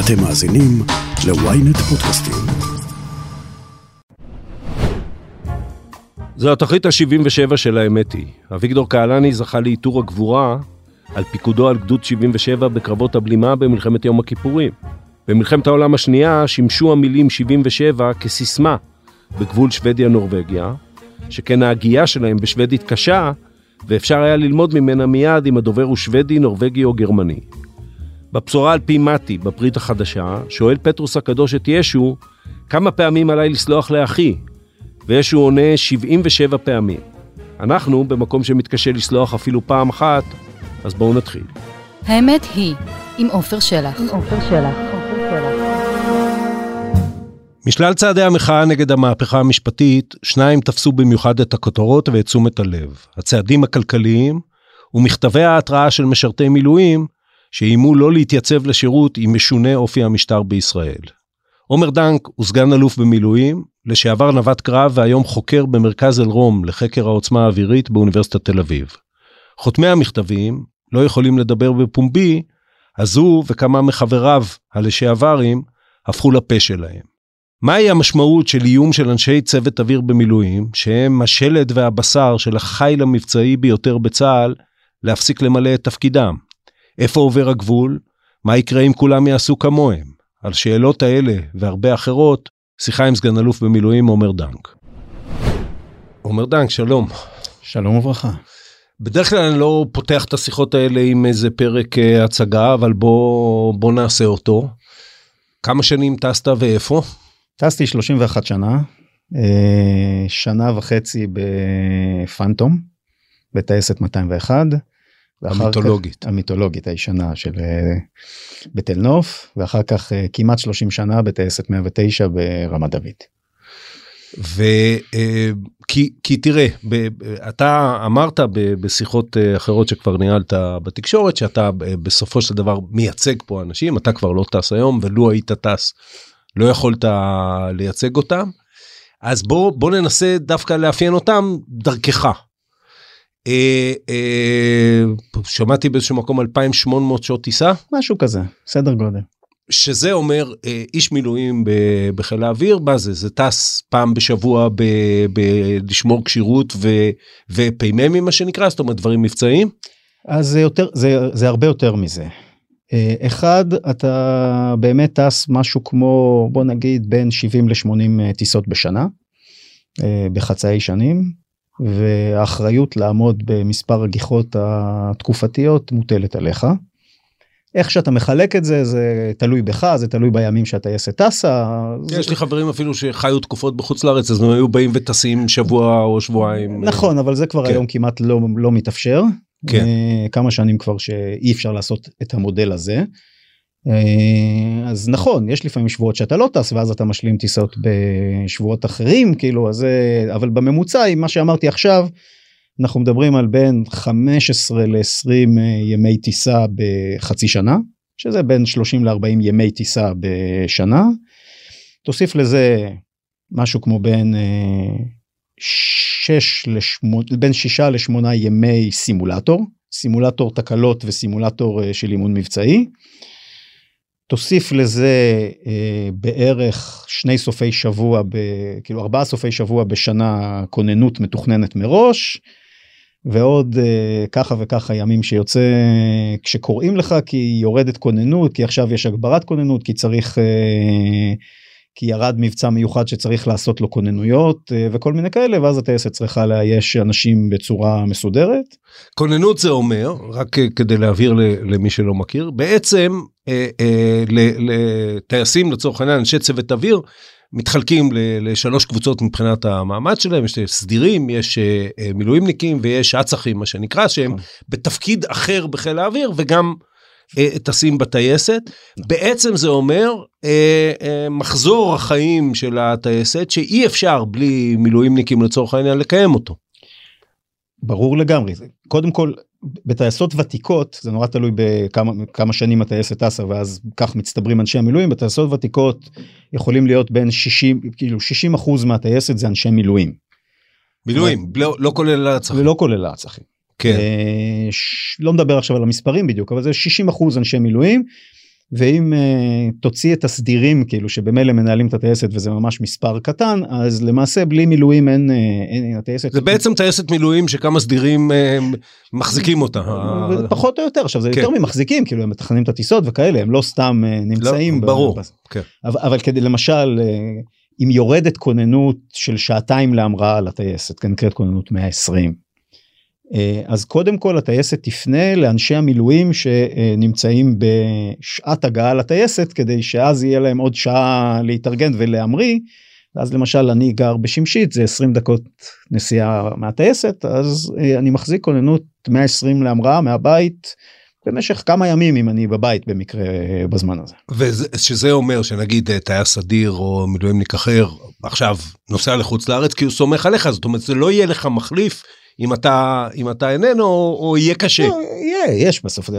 אתם מאזינים ל-ynet פודקאסטים. זו התוכנית ה-77 של האמת היא. אביגדור קהלני זכה לעיטור הגבורה על פיקודו על גדוד 77 בקרבות הבלימה במלחמת יום הכיפורים. במלחמת העולם השנייה שימשו המילים 77 כסיסמה בגבול שוודיה-נורבגיה, שכן ההגייה שלהם בשוודית קשה, ואפשר היה ללמוד ממנה מיד אם הדובר הוא שוודי, נורבגי או גרמני. בבשורה על פי מתי, בברית החדשה, שואל פטרוס הקדוש את ישו, כמה פעמים עליי לסלוח לאחי? וישו עונה 77 פעמים. אנחנו במקום שמתקשה לסלוח אפילו פעם אחת, אז בואו נתחיל. האמת היא, עם עופר שלח. עם עופר שלח. משלל צעדי המחאה נגד המהפכה המשפטית, שניים תפסו במיוחד את הכותרות ואת תשומת הלב. הצעדים הכלכליים ומכתבי ההתראה של משרתי מילואים שאיימו לא להתייצב לשירות עם משונה אופי המשטר בישראל. עומר דנק הוא סגן אלוף במילואים, לשעבר נווט קרב והיום חוקר במרכז אלרום לחקר העוצמה האווירית באוניברסיטת תל אביב. חותמי המכתבים לא יכולים לדבר בפומבי, אז הוא וכמה מחבריו הלשעברים הפכו לפה שלהם. מהי המשמעות של איום של אנשי צוות אוויר במילואים, שהם השלד והבשר של החיל המבצעי ביותר בצה"ל, להפסיק למלא את תפקידם? איפה עובר הגבול? מה יקרה אם כולם יעשו כמוהם? על שאלות האלה והרבה אחרות, שיחה עם סגן אלוף במילואים עומר דנק. עומר דנק, שלום. שלום וברכה. בדרך כלל אני לא פותח את השיחות האלה עם איזה פרק uh, הצגה, אבל בוא, בוא נעשה אותו. כמה שנים טסת ואיפה? טסתי 31 שנה, אה, שנה וחצי בפנטום, בטייסת 201. המיתולוגית. כך, המיתולוגית הישנה של אה, בתל נוף, ואחר כך אה, כמעט 30 שנה בטייסת 109 ברמת דוד. וכי כי תראה, ב, אתה אמרת ב, בשיחות אחרות שכבר ניהלת בתקשורת, שאתה בסופו של דבר מייצג פה אנשים, אתה כבר לא טס היום, ולו היית טס לא יכולת לייצג אותם. אז בוא, בוא ננסה דווקא לאפיין אותם דרכך. אה, אה, שמעתי באיזשהו מקום 2,800 שעות טיסה? משהו כזה, סדר גודל. שזה אומר אה, איש מילואים בחיל האוויר, מה זה? זה טס פעם בשבוע ב, ב, לשמור כשירות ופ"מים מה שנקרא, זאת אומרת דברים מבצעיים? אז זה יותר, זה, זה הרבה יותר מזה. אחד, אתה באמת טס משהו כמו, בוא נגיד, בין 70 ל-80 אה, טיסות בשנה, בחצאי שנים, והאחריות לעמוד במספר הגיחות התקופתיות מוטלת עליך. איך שאתה מחלק את זה זה תלוי בך זה תלוי בימים שהטייסת טסה. יש לי חברים אפילו שחיו תקופות בחוץ לארץ אז הם היו באים וטסים שבוע או שבועיים. נכון אבל זה כבר כן. היום כמעט לא לא מתאפשר. כן. אה, כמה שנים כבר שאי אפשר לעשות את המודל הזה. אה, אז נכון יש לפעמים שבועות שאתה לא טס ואז אתה משלים טיסות בשבועות אחרים כאילו אז אבל בממוצע עם מה שאמרתי עכשיו אנחנו מדברים על בין 15 ל-20 אה, ימי טיסה בחצי שנה שזה בין 30 ל-40 ימי טיסה בשנה. תוסיף לזה משהו כמו בין 6 ל-8 בין 6 ל-8 ימי סימולטור סימולטור תקלות וסימולטור אה, של אימון מבצעי. תוסיף לזה אה, בערך שני סופי שבוע ב, כאילו ארבעה סופי שבוע בשנה כוננות מתוכננת מראש ועוד אה, ככה וככה ימים שיוצא כשקוראים לך כי יורדת כוננות כי עכשיו יש הגברת כוננות כי צריך אה, כי ירד מבצע מיוחד שצריך לעשות לו כוננויות אה, וכל מיני כאלה ואז הטייסת צריכה לאייש אנשים בצורה מסודרת. כוננות זה אומר רק אה, כדי להבהיר למי שלא מכיר בעצם אה, לטייסים לצורך העניין אנשי צוות אוויר מתחלקים לשלוש קבוצות מבחינת המעמד שלהם יש סדירים יש מילואימניקים ויש אצ"חים מה שנקרא שהם נכון. בתפקיד אחר בחיל האוויר וגם. אה, טסים בטייסת. בעצם זה אומר אה, אה, מחזור החיים של הטייסת שאי אפשר בלי מילואימניקים לצורך העניין לקיים אותו. ברור לגמרי קודם כל בטייסות ותיקות זה נורא תלוי בכמה כמה שנים הטייסת טסה ואז כך מצטברים אנשי המילואים בטייסות ותיקות יכולים להיות בין 60 כאילו 60 אחוז מהטייסת זה אנשי מילואים. מילואים לא, לא כולל הצחים. לא כולל הצחים. כן. אה, לא מדבר עכשיו על המספרים בדיוק אבל זה 60 אחוז אנשי מילואים ואם uh, תוציא את הסדירים כאילו שבמילא מנהלים את הטייסת וזה ממש מספר קטן אז למעשה בלי מילואים אין, uh, אין הטייסת. זה בעצם טייסת מילואים שכמה סדירים uh, מחזיקים אותה. פחות או יותר עכשיו זה כן. יותר ממחזיקים כאילו הם מתכננים את הטיסות וכאלה הם לא סתם uh, נמצאים. לא, ברור. ב... כן. אבל, אבל כדי למשל uh, אם יורדת כוננות של שעתיים להמראה על הטייסת כן נקראת כוננות 120. אה, אז קודם כל הטייסת תפנה לאנשי המילואים שנמצאים בשעת הגעה לטייסת כדי שאז יהיה להם עוד שעה להתארגן ולהמריא. אז למשל אני גר בשמשית זה 20 דקות נסיעה מהטייסת אז אה, אני מחזיק כוננות 120 להמראה מהבית במשך כמה ימים אם אני בבית במקרה אה, בזמן הזה. ושזה אומר שנגיד טייס סדיר או מילואימניק אחר עכשיו נוסע לחוץ לארץ כי הוא סומך עליך זאת אומרת זה לא יהיה לך מחליף אם אתה אם אתה איננו או יהיה קשה. לא, יהיה יש בסוף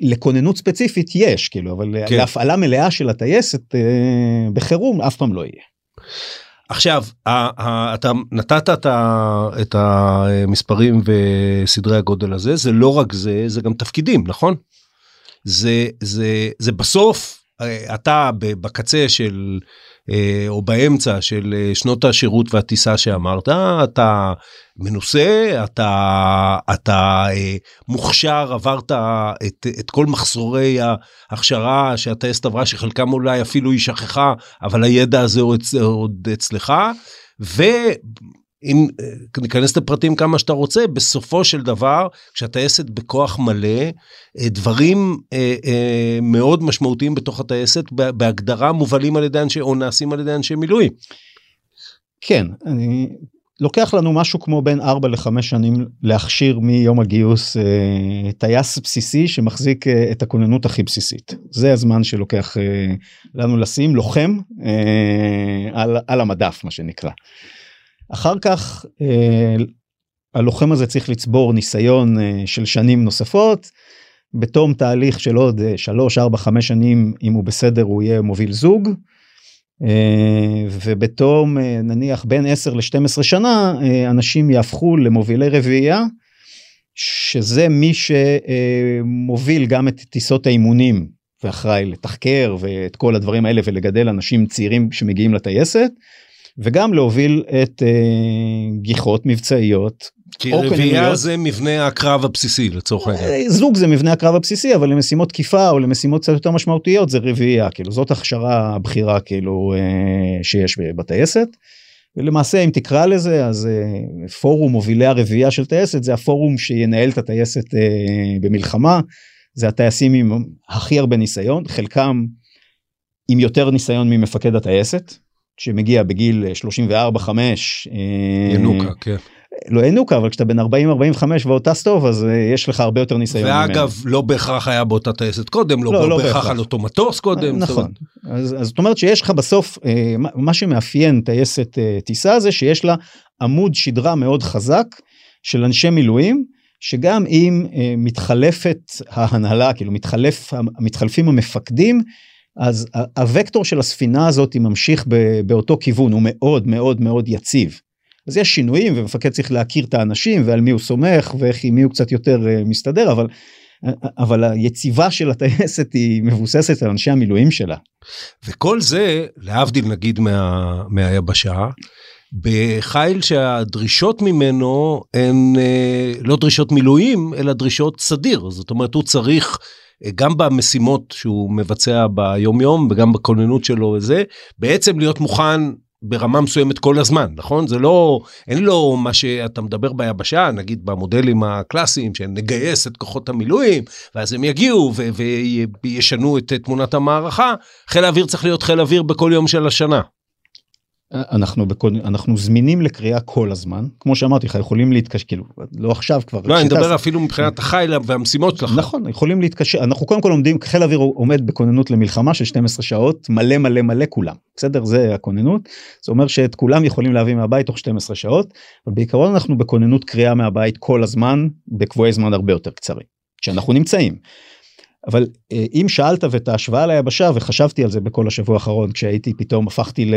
לכוננות ספציפית יש כאילו אבל כן. להפעלה מלאה של הטייסת אה, בחירום אף פעם לא יהיה. עכשיו אתה נתת את המספרים וסדרי הגודל הזה זה לא רק זה זה גם תפקידים נכון? זה זה זה בסוף אה, אתה בקצה של או באמצע של אה, שנות השירות והטיסה שאמרת אתה מנוסה אתה אתה אה, מוכשר עברת את, את כל מחסורי ההכשרה שהטייסת עברה שחלקם אולי אפילו היא שכחה אבל הידע הזה עוד, עוד אצלך. ו... אם אה, ניכנס לפרטים כמה שאתה רוצה, בסופו של דבר, כשהטייסת בכוח מלא, אה, דברים אה, מאוד משמעותיים בתוך הטייסת, בהגדרה מובלים על ידי אנשי, או נעשים על ידי אנשי מילואים. כן, אני... לוקח לנו משהו כמו בין 4 ל-5 שנים להכשיר מיום הגיוס אה, טייס בסיסי שמחזיק אה, את הכוננות הכי בסיסית. זה הזמן שלוקח אה, לנו לשים לוחם אה, על, על המדף מה שנקרא. אחר כך אה, הלוחם הזה צריך לצבור ניסיון אה, של שנים נוספות. בתום תהליך של עוד 3 4 5 שנים אם הוא בסדר הוא יהיה מוביל זוג. אה, ובתום אה, נניח בין 10 ל-12 שנה אה, אנשים יהפכו למובילי רביעייה שזה מי שמוביל גם את טיסות האימונים ואחראי לתחקר ואת כל הדברים האלה ולגדל אנשים צעירים שמגיעים לטייסת וגם להוביל את אה, גיחות מבצעיות. כי רביעייה זה מבנה הקרב הבסיסי לצורך העניין. אה, זוג זה מבנה הקרב הבסיסי אבל למשימות תקיפה או למשימות קצת יותר משמעותיות זה רביעייה כאילו זאת הכשרה הבכירה כאילו אה, שיש בטייסת. ולמעשה אם תקרא לזה אז אה, פורום מובילי הרביעייה של טייסת זה הפורום שינהל את הטייסת אה, במלחמה. זה הטייסים עם הכי הרבה ניסיון חלקם עם יותר ניסיון ממפקד הטייסת שמגיע בגיל 34-5. אה, ינוקה, כן. לא ינוקה אבל כשאתה בן 40-45 ועוד טס טוב אז אה, יש לך הרבה יותר ניסיון. ואגב ממנו. לא בהכרח היה באותה טייסת קודם לא, לא, לא בהכרח על אותו מטוס קודם. נכון אז, אז זאת אומרת שיש לך בסוף אה, מה שמאפיין טייסת טיסה זה שיש לה עמוד שדרה מאוד חזק של אנשי מילואים שגם אם מתחלפת ההנהלה כאילו מתחלף מתחלפים המפקדים אז הוקטור של הספינה הזאת ממשיך באותו כיוון הוא מאוד מאוד מאוד יציב. אז יש שינויים ומפקד צריך להכיר את האנשים ועל מי הוא סומך ואיך עם מי הוא קצת יותר אה, מסתדר אבל אבל היציבה של הטייסת היא מבוססת על אנשי המילואים שלה. וכל זה להבדיל נגיד מה, מהיבשה בחיל שהדרישות ממנו הן אה, לא דרישות מילואים אלא דרישות סדיר זאת אומרת הוא צריך גם במשימות שהוא מבצע ביום יום וגם בכוננות שלו וזה בעצם להיות מוכן ברמה מסוימת כל הזמן נכון זה לא אין לו מה שאתה מדבר ביבשה נגיד במודלים הקלאסיים שנגייס את כוחות המילואים ואז הם יגיעו וישנו את תמונת המערכה חיל האוויר צריך להיות חיל אוויר בכל יום של השנה. אנחנו בכל אנחנו זמינים לקריאה כל הזמן. כמו שאמרתי לך יכולים להתקשר כאילו לא עכשיו כבר לא אני מדבר אפילו מבחינת החיל והמשימות שלך. נכון יכולים להתקשר אנחנו קודם כל עומדים חיל האוויר עומד בכוננות למלחמה של 12 שעות מלא מלא מלא כולם. בסדר? זה הכוננות. זה אומר שאת כולם יכולים להביא מהבית תוך 12 שעות אבל בעיקרון אנחנו בכוננות קריאה מהבית כל הזמן בקבועי זמן הרבה יותר קצרים שאנחנו נמצאים. אבל אה, אם שאלת ואת ההשוואה ליבשה וחשבתי על זה בכל השבוע האחרון כשהייתי פתאום הפכתי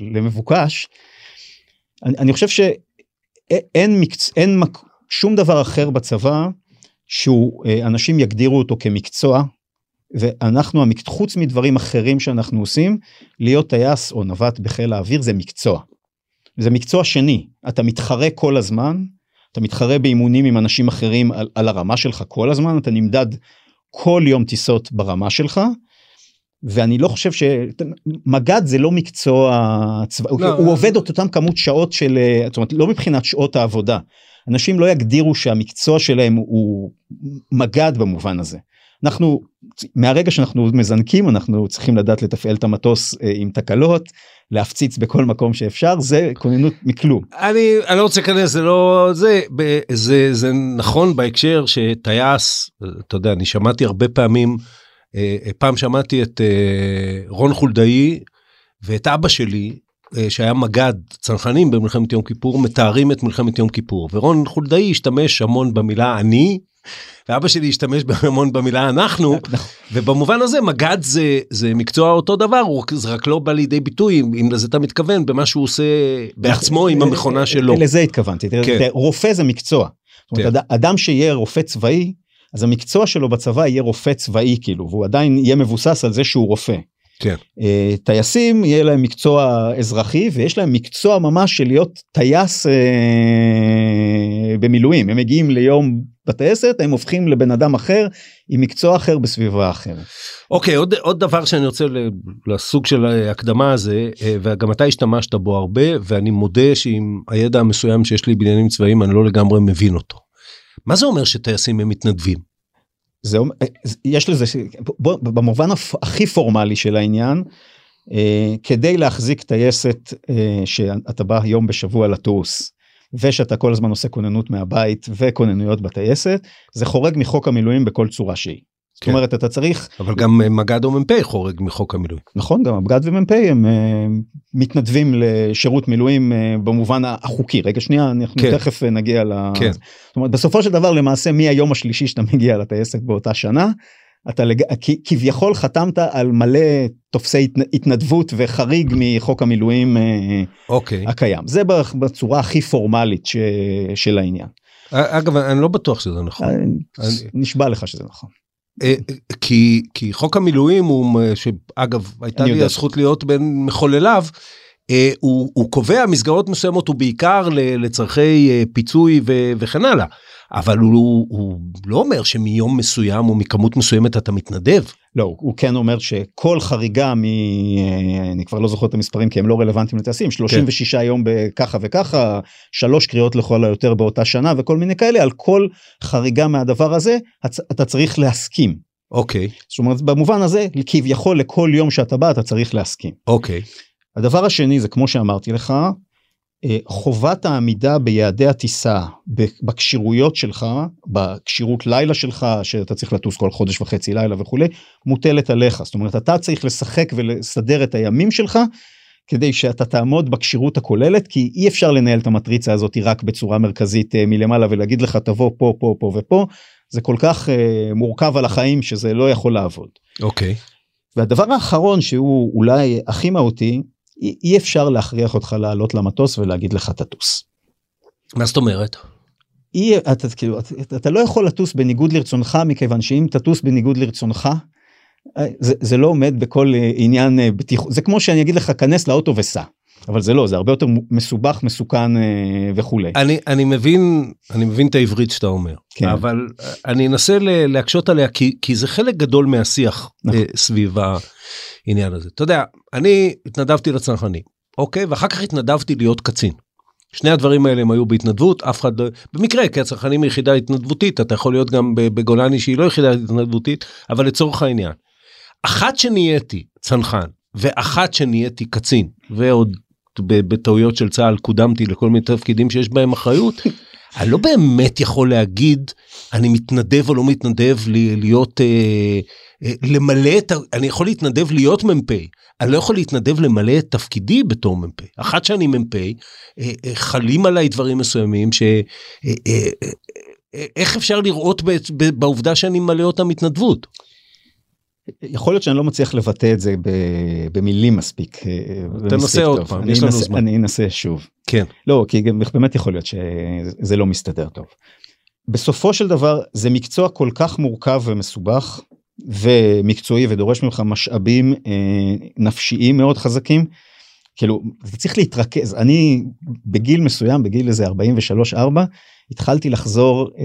למבוקש. אני, אני חושב שאין מקצ... אין מק... שום דבר אחר בצבא שהוא אה, יגדירו אותו כמקצוע ואנחנו, חוץ מדברים אחרים שאנחנו עושים, להיות טייס או נווט בחיל האוויר זה מקצוע. זה מקצוע שני, אתה מתחרה כל הזמן, אתה מתחרה באימונים עם אנשים אחרים על, על הרמה שלך כל הזמן, אתה נמדד כל יום טיסות ברמה שלך, ואני לא חושב שמג"ד זה לא מקצוע צבאי, לא, הוא אה. עובד את אותם כמות שעות של, זאת אומרת לא מבחינת שעות העבודה. אנשים לא יגדירו שהמקצוע שלהם הוא מג"ד במובן הזה. אנחנו מהרגע שאנחנו מזנקים אנחנו צריכים לדעת לתפעל את המטוס אה, עם תקלות להפציץ בכל מקום שאפשר זה כוננות מכלום. אני, אני לא רוצה להיכנס, זה לא זה, זה, זה נכון בהקשר שטייס, אתה יודע, אני שמעתי הרבה פעמים, אה, פעם שמעתי את אה, רון חולדאי ואת אבא שלי, אה, שהיה מג"ד צנחנים במלחמת יום כיפור, מתארים את מלחמת יום כיפור, ורון חולדאי השתמש המון במילה אני, ואבא שלי השתמש המון במילה אנחנו, ובמובן הזה מג"ד זה, זה מקצוע אותו דבר, הוא, זה רק לא בא לידי ביטוי, אם, לזה אתה מתכוון, במה שהוא עושה בעצמו עם המכונה שלו. לזה התכוונתי. כן. רופא זה מקצוע. זאת אומרת, כן. אד- אדם שיהיה רופא צבאי, אז המקצוע שלו בצבא יהיה רופא צבאי כאילו, והוא עדיין יהיה מבוסס על זה שהוא רופא. כן. אה, טייסים יהיה להם מקצוע אזרחי ויש להם מקצוע ממש של להיות טייס אה, במילואים הם מגיעים ליום בטייסת הם הופכים לבן אדם אחר עם מקצוע אחר בסביבה אחרת. אוקיי, עוד, עוד דבר שאני רוצה לסוג של ההקדמה הזה, אה, וגם אתה השתמשת בו הרבה, ואני מודה שעם הידע המסוים שיש לי בעניינים צבאיים, אני לא לגמרי מבין אותו. מה זה אומר שטייסים הם מתנדבים? זה אומר- אה, יש לזה בוא, במובן הכי פורמלי של העניין אה, כדי להחזיק טייסת אה, שאתה בא יום בשבוע לטוס ושאתה כל הזמן עושה כוננות מהבית וכוננויות בטייסת זה חורג מחוק המילואים בכל צורה שהיא. זאת כן. אומרת אתה צריך אבל גם אה, מג"ד או מ"פ חורג מחוק המילואים. נכון גם המג"ד ומ"פ הם אה, מתנדבים לשירות מילואים אה, במובן החוקי רגע שנייה אנחנו כן. תכף נגיע ל... כן. זאת אומרת בסופו של דבר למעשה מהיום השלישי שאתה מגיע לטייסת באותה שנה אתה לג... כביכול חתמת על מלא טופסי התנ... התנדבות וחריג מחוק המילואים אה, אוקיי. הקיים זה בערך בצורה הכי פורמלית ש... של העניין. אגב, אני לא בטוח שזה נכון. אה, אני- נשבע לך שזה נכון. אה, כי, כי חוק המילואים הוא, שאגב, הייתה לי יודע. הזכות להיות בין מחולליו, הוא, הוא קובע מסגרות מסוימות, הוא בעיקר ל- לצורכי אה, פיצוי ו, וכן הלאה. אבל הוא, הוא לא אומר שמיום מסוים או מכמות מסוימת אתה מתנדב. לא הוא- כן אומר שכל חריגה מ... אה, אני כבר לא זוכר את המספרים כי הם לא רלוונטיים לטייסים 36 יום בככה וככה שלוש קריאות לכל היותר באותה שנה וכל מיני כאלה על כל חריגה מהדבר הזה אתה צריך להסכים. אוקיי, זאת אומרת במובן הזה כביכול לכל יום שאתה בא אתה צריך להסכים. אוקיי, הדבר השני זה כמו שאמרתי לך אה, חובת העמידה ביעדי הטיסה בכשירויות שלך בכשירות לילה שלך שאתה צריך לטוס כל חודש וחצי לילה וכולי מוטלת עליך זאת אומרת אתה צריך לשחק ולסדר את הימים שלך כדי שאתה תעמוד בכשירות הכוללת כי אי אפשר לנהל את המטריצה הזאת רק בצורה מרכזית אה, מלמעלה ולהגיד לך תבוא פה פה פה ופה זה כל כך אה, מורכב על החיים שזה לא יכול לעבוד. אוקיי. והדבר האחרון שהוא אולי הכי מהותי אי, אפשר להכריח אותך לעלות למטוס ולהגיד לך תטוס. מה זאת אומרת? אי, אתה, כאילו, אתה, אתה לא יכול לטוס בניגוד לרצונך מכיוון שאם תטוס בניגוד לרצונך אה, זה, זה לא עומד בכל אה, עניין אה, בטיחות זה כמו שאני אגיד לך כנס לאוטו וסע אבל זה לא זה הרבה יותר מסובך מסוכן אה, וכולי. אני, אני מבין, אני מבין את העברית שאתה אומר, כן. אבל אה, אני אנסה להקשות עליה כי, כי זה חלק גדול מהשיח נכון. אה, סביב העניין הזה. אתה יודע, אני התנדבתי לצנחנים, אוקיי? ואחר כך התנדבתי להיות קצין. שני הדברים האלה הם היו בהתנדבות, אף אחד, לא- במקרה, כי הצנחנים היא יחידה התנדבותית, אתה יכול להיות גם בגולני שהיא לא יחידה התנדבותית, אבל לצורך העניין. אחת שנהייתי צנחן, ואחת שנהייתי קצין, ועוד בטעויות של צה"ל קודמתי לכל מיני תפקידים שיש בהם אחריות, אני לא באמת יכול להגיד אני מתנדב או לא מתנדב להיות אה, אה, למלא את. אני יכול להתנדב להיות מ"פ, אני לא יכול להתנדב למלא את תפקידי בתור מ"פ. אחת שאני מ"פ, אה, אה, חלים עליי דברים מסוימים ש... אה, אה, אה, איך אפשר לראות בעובדה שאני ממלא אותם התנדבות? יכול להיות שאני לא מצליח לבטא את זה במילים מספיק. אה, תנסה מספיק עוד טוב. פעם, יש לנו אנסה- זמן. אני אנסה שוב. כן. לא כי גם באמת יכול להיות שזה לא מסתדר טוב. בסופו של דבר זה מקצוע כל כך מורכב ומסובך ומקצועי ודורש ממך משאבים אה, נפשיים מאוד חזקים. כאילו אתה צריך להתרכז אני בגיל מסוים בגיל איזה 43 4 התחלתי לחזור אה,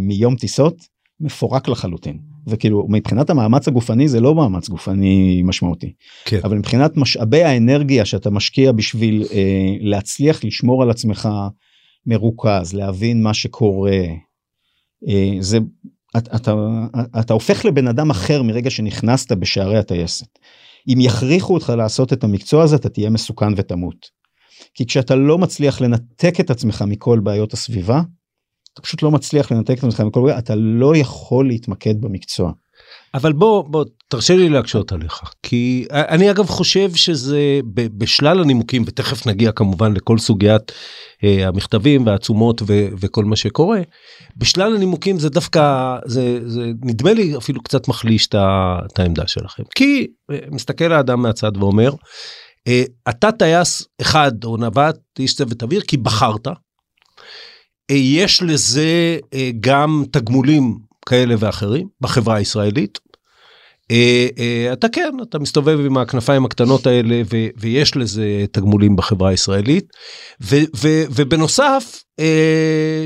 מיום טיסות מפורק לחלוטין וכאילו מבחינת המאמץ הגופני זה לא מאמץ גופני משמעותי כן. אבל מבחינת משאבי האנרגיה שאתה משקיע בשביל אה, להצליח לשמור על עצמך מרוכז להבין מה שקורה אה, זה אתה, אתה, אתה הופך לבן אדם אחר מרגע שנכנסת בשערי הטייסת. אם יכריחו אותך לעשות את המקצוע הזה אתה תהיה מסוכן ותמות. כי כשאתה לא מצליח לנתק את עצמך מכל בעיות הסביבה אתה פשוט לא מצליח לנתק את עצמך מכל בעיות אתה לא יכול להתמקד במקצוע. אבל בוא בוא תרשה לי להקשות עליך כי אני אגב חושב שזה בשלל הנימוקים ותכף נגיע כמובן לכל סוגיית אה, המכתבים והעצומות ו- וכל מה שקורה בשלל הנימוקים זה דווקא זה, זה נדמה לי אפילו קצת מחליש את העמדה שלכם כי אה, מסתכל האדם מהצד ואומר אה, אתה טייס אחד או נווט איש צוות אוויר כי בחרת. אה, יש לזה אה, גם תגמולים כאלה ואחרים בחברה הישראלית. אה, אתה כן אתה מסתובב עם הכנפיים הקטנות האלה ו, ויש לזה תגמולים בחברה הישראלית ו, ו, ובנוסף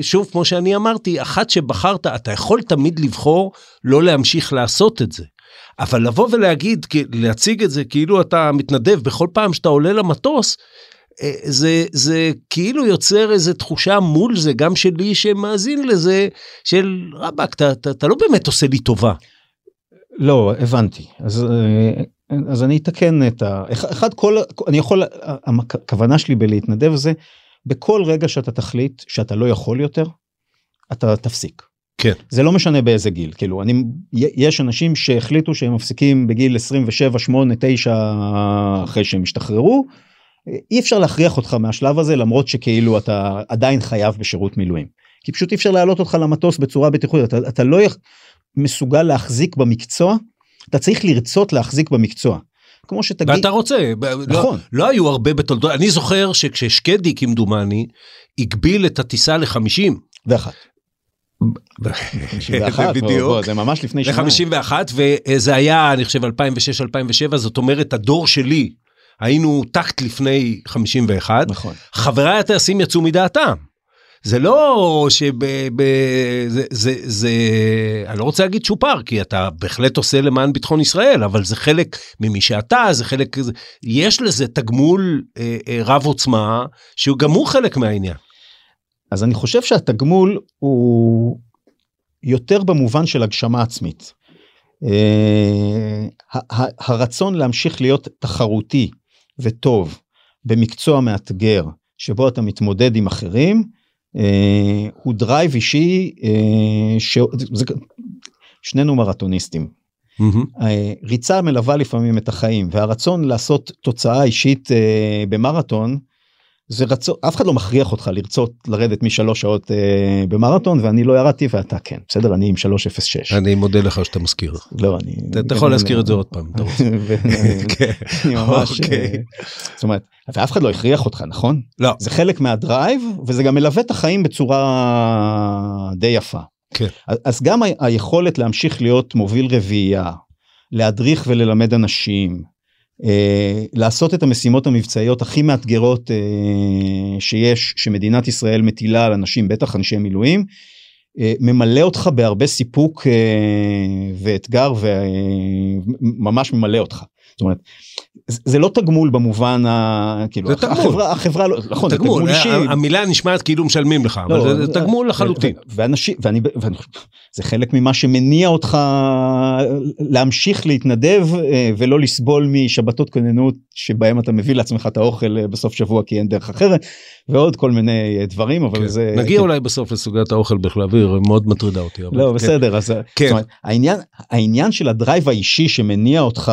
שוב כמו שאני אמרתי אחת שבחרת אתה יכול תמיד לבחור לא להמשיך לעשות את זה. אבל לבוא ולהגיד להציג את זה כאילו אתה מתנדב בכל פעם שאתה עולה למטוס זה זה כאילו יוצר איזה תחושה מול זה גם שלי שמאזין לזה של רבאק אתה, אתה, אתה לא באמת עושה לי טובה. לא הבנתי אז אה, אז אני אתקן את ה... אחד כל אני יכול הכוונה שלי בלהתנדב זה בכל רגע שאתה תחליט שאתה לא יכול יותר אתה תפסיק. כן. זה לא משנה באיזה גיל כאילו אני יש אנשים שהחליטו שהם מפסיקים בגיל 27 8 9 אחרי שהם השתחררו. אי אפשר להכריח אותך מהשלב הזה למרות שכאילו אתה עדיין חייב בשירות מילואים. כי פשוט אי אפשר להעלות אותך למטוס בצורה בטיחותית אתה, אתה לא מסוגל להחזיק במקצוע אתה צריך לרצות להחזיק במקצוע. כמו שתגיד ואתה רוצה נכון לא, לא היו הרבה בתולדות אני זוכר שכששקדי כמדומני הגביל את הטיסה ל-50. ואחת. בדיוק זה ממש לפני שנה. ל-51 וזה היה אני חושב 2006 2007 זאת אומרת הדור שלי היינו טקט לפני 51 נכון חבריי הטייסים יצאו מדעתם. זה לא שב... ב, זה, זה, זה, אני לא רוצה להגיד צ'ופר, כי אתה בהחלט עושה למען ביטחון ישראל, אבל זה חלק ממי שאתה, זה חלק, יש לזה תגמול אה, אה, רב עוצמה, שהוא גם הוא חלק מהעניין. אז אני חושב שהתגמול הוא יותר במובן של הגשמה עצמית. אה, הרצון להמשיך להיות תחרותי וטוב במקצוע מאתגר, שבו אתה מתמודד עם אחרים, אה, הוא drive אישי אה, שזה, שנינו מרתוניסטים. Mm-hmm. ריצה מלווה לפעמים את החיים והרצון לעשות תוצאה אישית במרתון זה רצון אף אחד לא מכריח אותך לרצות לרדת משלוש שעות אה, במרתון ואני לא ירדתי ואתה כן בסדר אני עם 306 אני מודה לך שאתה מזכיר לא אני אתה יכול להזכיר את זה עוד פעם. כן. ממש אה, זאת אומרת ואף אחד לא הכריח אותך נכון לא זה חלק מהדרייב וזה גם מלווה את החיים בצורה די יפה. כן. אז גם היכולת להמשיך להיות מוביל רביעייה להדריך וללמד אנשים לעשות את המשימות המבצעיות הכי מאתגרות אה, שיש שמדינת ישראל מטילה על אנשים בטח אנשי מילואים אה, ממלא אותך בהרבה סיפוק ואתגר וממש ממלא אותך. זאת אומרת זה לא תגמול במובן ה... כאילו זה תגמול. החברה החברה לא נכון תגמול, תגמול אישי. המילה נשמעת כאילו משלמים לך לא, אבל זה תגמול לחלוטין. ואנשים ואני, ואני זה חלק ממה שמניע אותך להמשיך להתנדב אה, ולא לסבול משבתות כוננות שבהם אתה מביא לעצמך את האוכל אה, בסוף שבוע כי אין דרך אחרת ועוד כל מיני אה, דברים אבל כן. זה נגיע כן. אולי בסוף לסוגיית האוכל בכלל אוויר מאוד מטרידה אותי. לא כן. בסדר אז כן. זאת אומרת, העניין העניין של הדרייב האישי שמניע אותך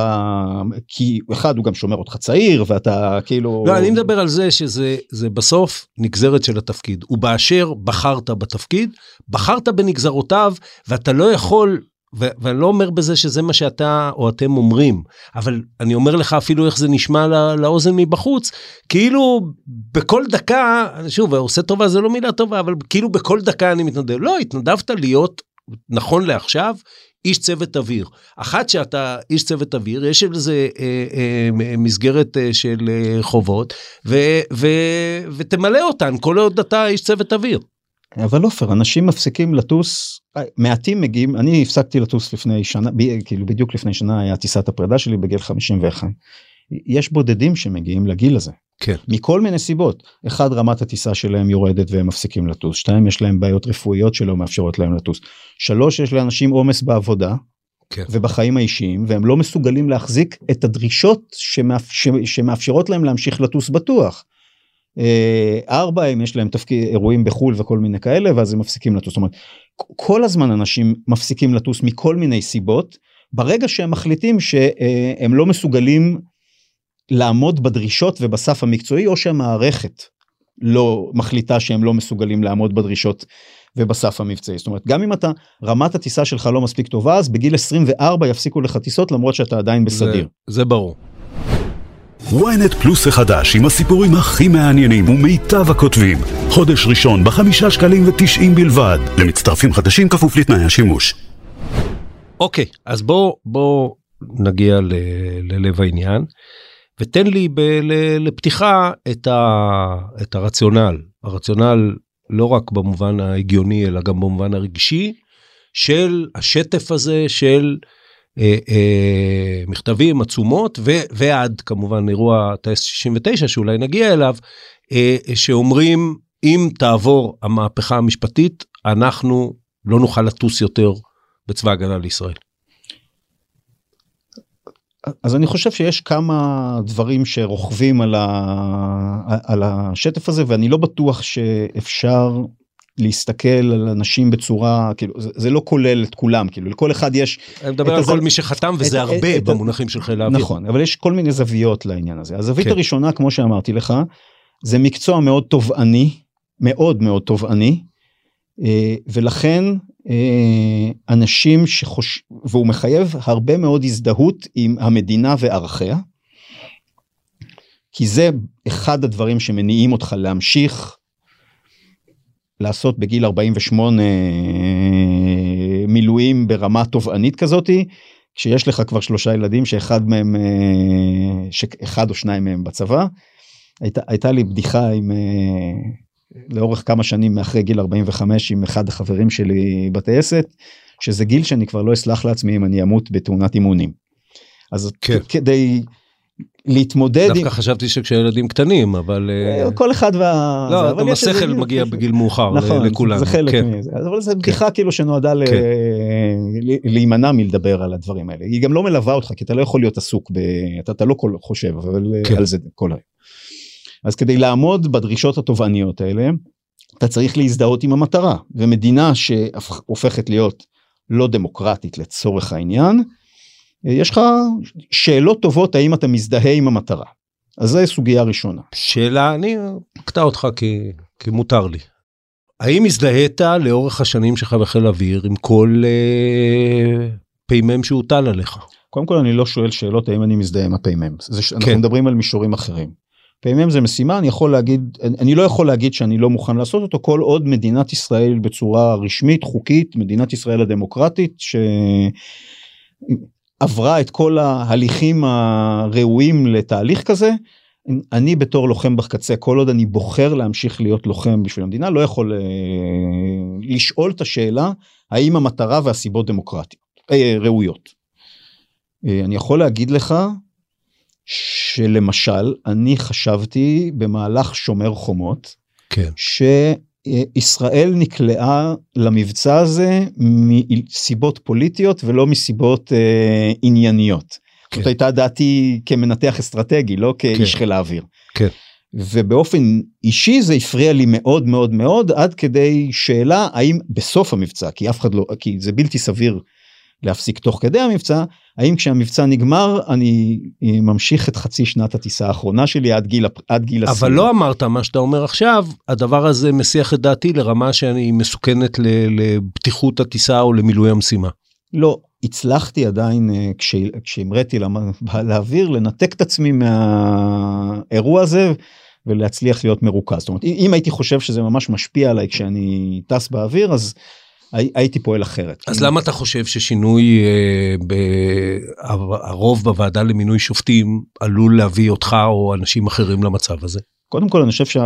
כי אחד הוא גם שומר אותך צעיר ואתה כאילו לא אני מדבר על זה שזה זה בסוף נגזרת של התפקיד. ובאשר בחרת בתפקיד בחרת בנגזרותיו ואתה לא יכול ו- ואני לא אומר בזה שזה מה שאתה או אתם אומרים אבל אני אומר לך אפילו איך זה נשמע לא, לאוזן מבחוץ כאילו בכל דקה שוב עושה טובה זה לא מילה טובה אבל כאילו בכל דקה אני מתנדב. לא התנדבת להיות נכון לעכשיו איש צוות אוויר. אחת שאתה איש צוות אוויר, יש לזה אה, אה, מסגרת אה, של אה, חובות, ו, ו, ותמלא אותן כל עוד אתה איש צוות אוויר. אבל עופר אנשים מפסיקים לטוס מעטים מגיעים אני הפסקתי לטוס לפני שנה ב, כאילו בדיוק לפני שנה היה טיסת הפרידה שלי בגיל 51. יש בודדים שמגיעים לגיל הזה. כן. מכל מיני סיבות. אחד רמת הטיסה שלהם יורדת והם מפסיקים לטוס. שתיים יש להם בעיות רפואיות שלא מאפשרות להם לטוס. שלוש יש לאנשים עומס בעבודה. כן. ובחיים האישיים והם לא מסוגלים להחזיק את הדרישות שמאפ... שמאפשרות להם להמשיך לטוס בטוח. אה, ארבע אם יש להם תפקיד אירועים בחול וכל מיני כאלה ואז הם מפסיקים לטוס. זאת אומרת, כל הזמן אנשים מפסיקים לטוס מכל מיני סיבות ברגע שהם מחליטים שהם לא מסוגלים לעמוד בדרישות ובסף המקצועי או שהמערכת לא מחליטה שהם לא מסוגלים לעמוד בדרישות ובסף המבצעי זאת אומרת גם אם אתה רמת הטיסה שלך לא מספיק טובה אז בגיל 24 יפסיקו לך טיסות למרות שאתה עדיין בסדיר. זה, זה ברור. ynet פלוס החדש עם הסיפורים הכי מעניינים ומיטב הכותבים. חודש ראשון בחמישה שקלים ותשעים בלבד. למצטרפים חדשים כפוף לתנאי השימוש. אוקיי, אז בוא, בוא נגיע ל, ללב העניין, ותן לי ב, ל, לפתיחה את, ה, את הרציונל. הרציונל לא רק במובן ההגיוני, אלא גם במובן הרגשי, של השטף הזה של אה, אה, מכתבים, עצומות, ו, ועד כמובן אירוע טייס 69 שאולי נגיע אליו, אה, שאומרים אם תעבור המהפכה המשפטית, אנחנו לא נוכל לטוס יותר בצבא הגנה לישראל. אז אני חושב שיש כמה דברים שרוכבים על, ה... על השטף הזה ואני לא בטוח שאפשר להסתכל על אנשים בצורה כאילו זה, זה לא כולל את כולם כאילו לכל אחד יש. אני מדבר על הזו... כל מי שחתם וזה את, הרבה את, במונחים של חיל האוויר. נכון אבל יש כל מיני זוויות לעניין הזה הזווית כן. הראשונה כמו שאמרתי לך זה מקצוע מאוד תובעני מאוד מאוד תובעני אה, ולכן אנשים שחוש... והוא מחייב הרבה מאוד הזדהות עם המדינה וערכיה. כי זה אחד הדברים שמניעים אותך להמשיך לעשות בגיל 48 אה, מילואים ברמה תובענית כזאתי, כשיש לך כבר שלושה ילדים שאחד מהם, שאחד או שניים מהם בצבא. הייתה, הייתה לי בדיחה עם לאורך כמה שנים מאחרי גיל 45 עם אחד החברים שלי בטייסת, שזה גיל שאני כבר לא אסלח לעצמי אם אני אמות בתאונת אימונים. אז כן. כדי להתמודד דווקא עם... חשבתי שכשילדים קטנים אבל אה, כל אחד וה... לא, אבל השכל מגיע בגיל מאוחר נכון, לכולנו. זה חלק כן. מזה, אבל זה בדיחה כן. כאילו שנועדה כן. ל... להימנע מלדבר על הדברים האלה. היא גם לא מלווה אותך כי אתה לא יכול להיות עסוק ב... אתה, אתה לא כל חושב אבל כן. על זה כל היום. אז כדי לעמוד בדרישות התובעניות האלה אתה צריך להזדהות עם המטרה ומדינה שהופכת להיות לא דמוקרטית לצורך העניין יש לך שאלות טובות האם אתה מזדהה עם המטרה. אז זו סוגיה ראשונה. שאלה אני אקטע אותך כי, כי מותר לי. האם הזדהית לאורך השנים שלך בחיל אוויר עם כל אה, פ"מ שהוטל עליך? קודם כל אני לא שואל שאלות האם אני מזדהה עם הפ"מ. כן. אנחנו מדברים על מישורים אחרים. פ"מ זה משימה אני יכול להגיד אני לא יכול להגיד שאני לא מוכן לעשות אותו כל עוד מדינת ישראל בצורה רשמית חוקית מדינת ישראל הדמוקרטית שעברה את כל ההליכים הראויים לתהליך כזה. אני בתור לוחם בקצה כל עוד אני בוחר להמשיך להיות לוחם בשביל המדינה לא יכול אה, לשאול את השאלה האם המטרה והסיבות דמוקרטיות אה, ראויות. אה, אני יכול להגיד לך שלמשל אני חשבתי במהלך שומר חומות כן. שישראל נקלעה למבצע הזה מסיבות פוליטיות ולא מסיבות אה, ענייניות. כן. זאת הייתה דעתי כמנתח אסטרטגי לא כאיש כן. חיל האוויר. כן. ובאופן אישי זה הפריע לי מאוד מאוד מאוד עד כדי שאלה האם בסוף המבצע כי אף אחד לא כי זה בלתי סביר להפסיק תוך כדי המבצע האם כשהמבצע נגמר אני אה, ממשיך את חצי שנת הטיסה האחרונה שלי עד גיל עד גיל אבל הסיום. לא אמרת מה שאתה אומר עכשיו הדבר הזה מסיח את דעתי לרמה שאני מסוכנת לבטיחות הטיסה או למילוי המשימה. לא הצלחתי עדיין אה, כשהמראתי לאוויר לנתק את עצמי מהאירוע הזה ולהצליח להיות מרוכז זאת אומרת אם הייתי חושב שזה ממש משפיע עליי כשאני טס באוויר אז הייתי פועל אחרת. אז למה אתה חושב ששינוי אה. הרוב בוועדה למינוי שופטים עלול להביא אותך או אנשים אחרים למצב הזה? קודם כל אני חושב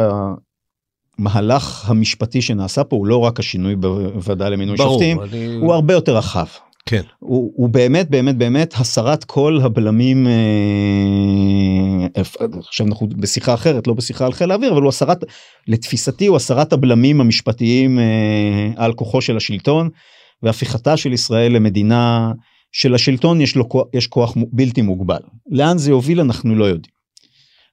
שהמהלך המשפטי שנעשה פה הוא לא רק השינוי בוועדה למינוי ברור, שופטים, אני... הוא הרבה יותר רחב. כן. הוא, הוא באמת באמת באמת הסרת כל הבלמים אה, עכשיו אנחנו בשיחה אחרת לא בשיחה על חיל האוויר אבל הוא הסרת לתפיסתי הוא הסרת הבלמים המשפטיים אה, על כוחו של השלטון והפיכתה של ישראל למדינה שלשלטון יש לו יש כוח בלתי מוגבל לאן זה יוביל אנחנו לא יודעים.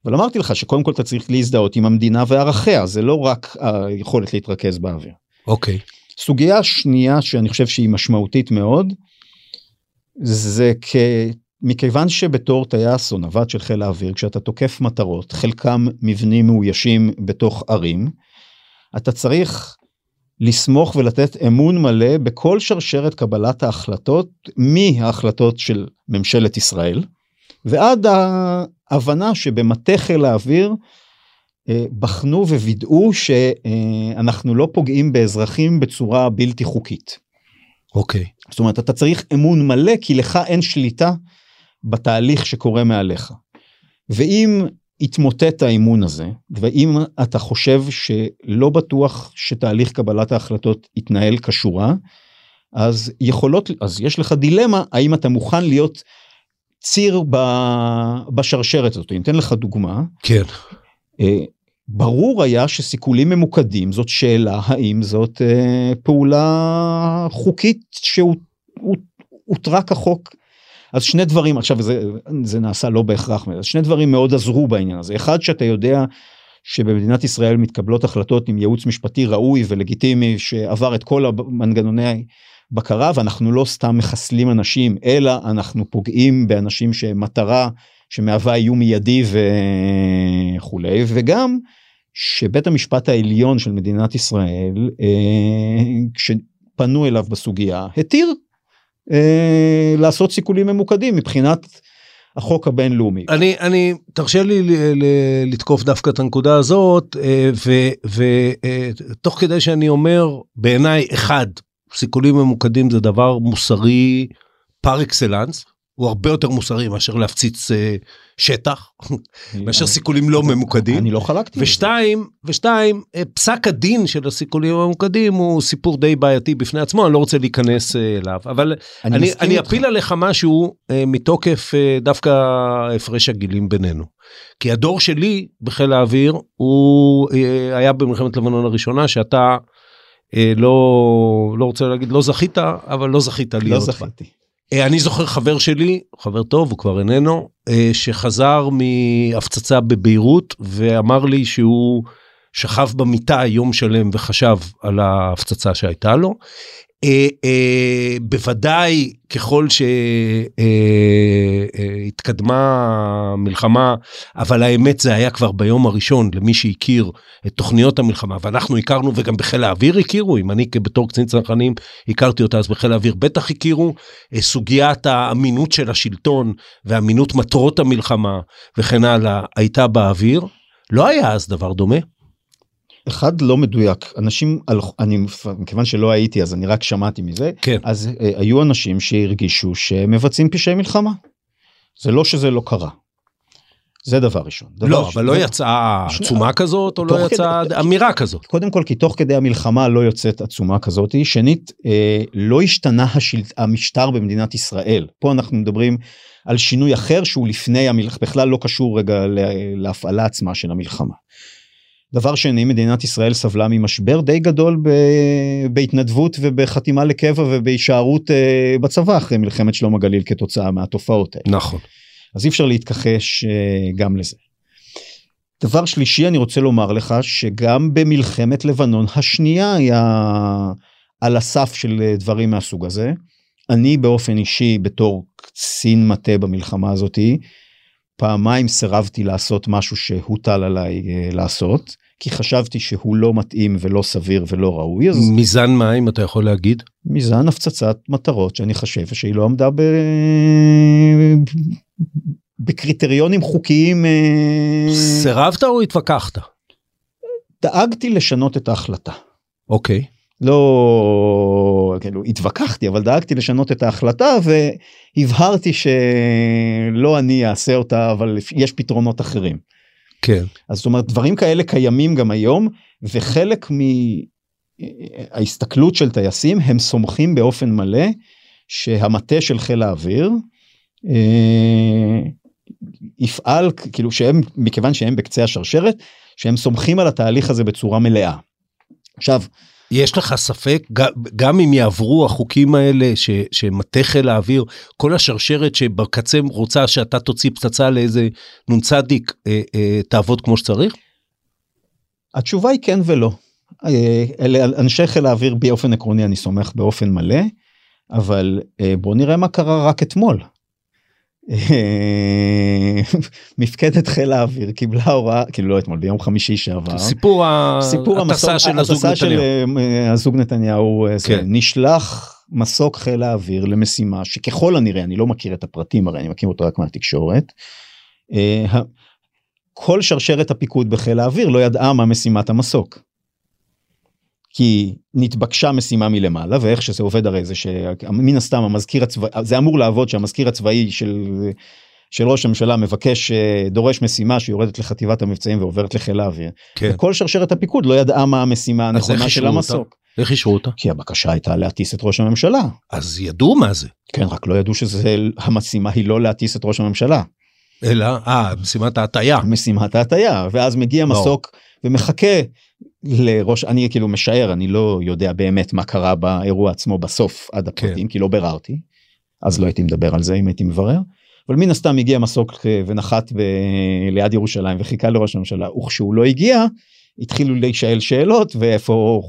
אבל אמרתי לך שקודם כל אתה צריך להזדהות עם המדינה וערכיה זה לא רק היכולת להתרכז באוויר. אוקיי. סוגיה שנייה שאני חושב שהיא משמעותית מאוד זה כ... מכיוון שבתור טייס או נווט של חיל האוויר כשאתה תוקף מטרות חלקם מבנים מאוישים בתוך ערים אתה צריך לסמוך ולתת אמון מלא בכל שרשרת קבלת ההחלטות מההחלטות של ממשלת ישראל ועד ההבנה שבמטה חיל האוויר בחנו ווידאו שאנחנו לא פוגעים באזרחים בצורה בלתי חוקית. אוקיי. זאת אומרת אתה צריך אמון מלא כי לך אין שליטה בתהליך שקורה מעליך. ואם יתמוטט האמון הזה ואם אתה חושב שלא בטוח שתהליך קבלת ההחלטות יתנהל כשורה אז יכולות אז יש לך דילמה האם אתה מוכן להיות ציר בשרשרת הזאת. אני אתן לך דוגמה. כן. ברור היה שסיכולים ממוקדים זאת שאלה האם זאת אה, פעולה חוקית שהותרה כחוק. אז שני דברים עכשיו זה, זה נעשה לא בהכרח אז שני דברים מאוד עזרו בעניין הזה אחד שאתה יודע שבמדינת ישראל מתקבלות החלטות עם ייעוץ משפטי ראוי ולגיטימי שעבר את כל המנגנוני בקרה ואנחנו לא סתם מחסלים אנשים אלא אנחנו פוגעים באנשים שמטרה שמהווה איום מיידי וכולי וגם שבית המשפט העליון של מדינת ישראל אה, כשפנו אליו בסוגיה התיר אה, לעשות סיכולים ממוקדים מבחינת החוק הבינלאומי. אני אני תרשה לי לתקוף דווקא את הנקודה הזאת אה, ותוך כדי שאני אומר בעיניי אחד סיכולים ממוקדים זה דבר מוסרי פר אקסלנס הוא הרבה יותר מוסרי מאשר להפציץ אה, שטח, מאשר סיכולים לא ממוקדים. אני לא חלקתי. ושתיים, ושתיים, אה, פסק הדין של הסיכולים הממוקדים הוא סיפור די בעייתי בפני עצמו, אני לא רוצה להיכנס אה, אליו, אבל אני, אני, אני אפיל עליך משהו אה, מתוקף אה, דווקא הפרש הגילים בינינו. כי הדור שלי בחיל האוויר הוא אה, היה במלחמת לבנון הראשונה שאתה אה, לא, לא רוצה להגיד לא זכית, אבל לא זכית להיות. לא זכיתי. אה, אני זוכר חבר שלי, חבר טוב, הוא כבר איננו, אה, שחזר מהפצצה בביירות ואמר לי שהוא שכב במיטה יום שלם וחשב על ההפצצה שהייתה לו. אה, אה, בוודאי ככל שהתקדמה אה, המלחמה, אבל האמת זה היה כבר ביום הראשון למי שהכיר את תוכניות המלחמה, ואנחנו הכרנו וגם בחיל האוויר הכירו, אם אני בתור קצין צנחנים הכרתי אותה אז בחיל האוויר בטח הכירו, סוגיית האמינות של השלטון ואמינות מטרות המלחמה וכן הלאה הייתה באוויר, לא היה אז דבר דומה. אחד לא מדויק אנשים אני מכיוון שלא הייתי אז אני רק שמעתי מזה כן אז uh, היו אנשים שהרגישו שמבצעים פשעי מלחמה. זה לא שזה לא קרה. זה דבר ראשון. דבר לא, ש... אבל לא יצאה עצומה כזאת או לא יצאה כדי... אמירה כזאת. קודם כל כי תוך כדי המלחמה לא יוצאת עצומה כזאת. שנית, אה, לא השתנה השל... המשטר במדינת ישראל. פה אנחנו מדברים על שינוי אחר שהוא לפני המלחמה, בכלל לא קשור רגע להפעלה עצמה של המלחמה. דבר שני מדינת ישראל סבלה ממשבר די גדול ב... בהתנדבות ובחתימה לקבע ובהישארות uh, בצבא אחרי מלחמת שלום הגליל כתוצאה מהתופעות האלה. נכון. אז אי אפשר להתכחש uh, גם לזה. דבר שלישי אני רוצה לומר לך שגם במלחמת לבנון השנייה היה על הסף של דברים מהסוג הזה. אני באופן אישי בתור קצין מטה במלחמה הזאתי פעמיים סירבתי לעשות משהו שהוטל עליי uh, לעשות כי חשבתי שהוא לא מתאים ולא סביר ולא ראוי. אז... מזן מה אם אתה יכול להגיד? מזן הפצצת מטרות שאני חושב שהיא לא עמדה ב... בקריטריונים חוקיים. אה, סירבת או התווכחת? דאגתי לשנות את ההחלטה. אוקיי. לא לא כאילו התווכחתי אבל דאגתי לשנות את ההחלטה והבהרתי שלא אני אעשה אותה אבל יש פתרונות אחרים. כן. אז זאת אומרת דברים כאלה קיימים גם היום וחלק מההסתכלות של טייסים הם סומכים באופן מלא שהמטה של חיל האוויר אה, יפעל כאילו שהם מכיוון שהם בקצה השרשרת שהם סומכים על התהליך הזה בצורה מלאה. עכשיו יש לך ספק גם אם יעברו החוקים האלה ש, שמטה חיל האוויר כל השרשרת שבקצה רוצה שאתה תוציא פצצה לאיזה נ"צ אה, אה, תעבוד כמו שצריך? התשובה היא כן ולא. אה, אלה אנשי חיל האוויר באופן עקרוני אני סומך באופן מלא אבל אה, בוא נראה מה קרה רק אתמול. מפקדת חיל האוויר קיבלה הוראה כאילו לא אתמול ביום חמישי שעבר סיפור הטסה של הזוג נתניהו אה, הזוג נתניהו אה, כן. נשלח מסוק חיל האוויר למשימה שככל הנראה אני לא מכיר את הפרטים הרי אני מכיר אותו רק מהתקשורת. אה, כל שרשרת הפיקוד בחיל האוויר לא ידעה מה משימת המסוק. כי נתבקשה משימה מלמעלה ואיך שזה עובד הרי זה שמן הסתם המזכיר הצבאי זה אמור לעבוד שהמזכיר הצבאי של של ראש הממשלה מבקש דורש משימה שיורדת לחטיבת המבצעים ועוברת לחיל האוויר. כן. כל שרשרת הפיקוד לא ידעה מה המשימה הנכונה של המסוק. איך אישרו אותה? כי הבקשה הייתה להטיס את ראש הממשלה. אז ידעו מה זה. כן רק לא ידעו שזה המשימה היא לא להטיס את ראש הממשלה. אלא אה משימת ההטייה. משימת ההטייה ואז מגיע לא. מסוק ומחכה לראש אני כאילו משער אני לא יודע באמת מה קרה באירוע עצמו בסוף עד. הפרטים כן. כי לא ביררתי אז לא הייתי מדבר על זה אם הייתי מברר. אבל מן הסתם הגיע מסוק אה, ונחת ב... ליד ירושלים וחיכה לראש הממשלה וכשהוא לא הגיע התחילו להישאל שאלות ואיפה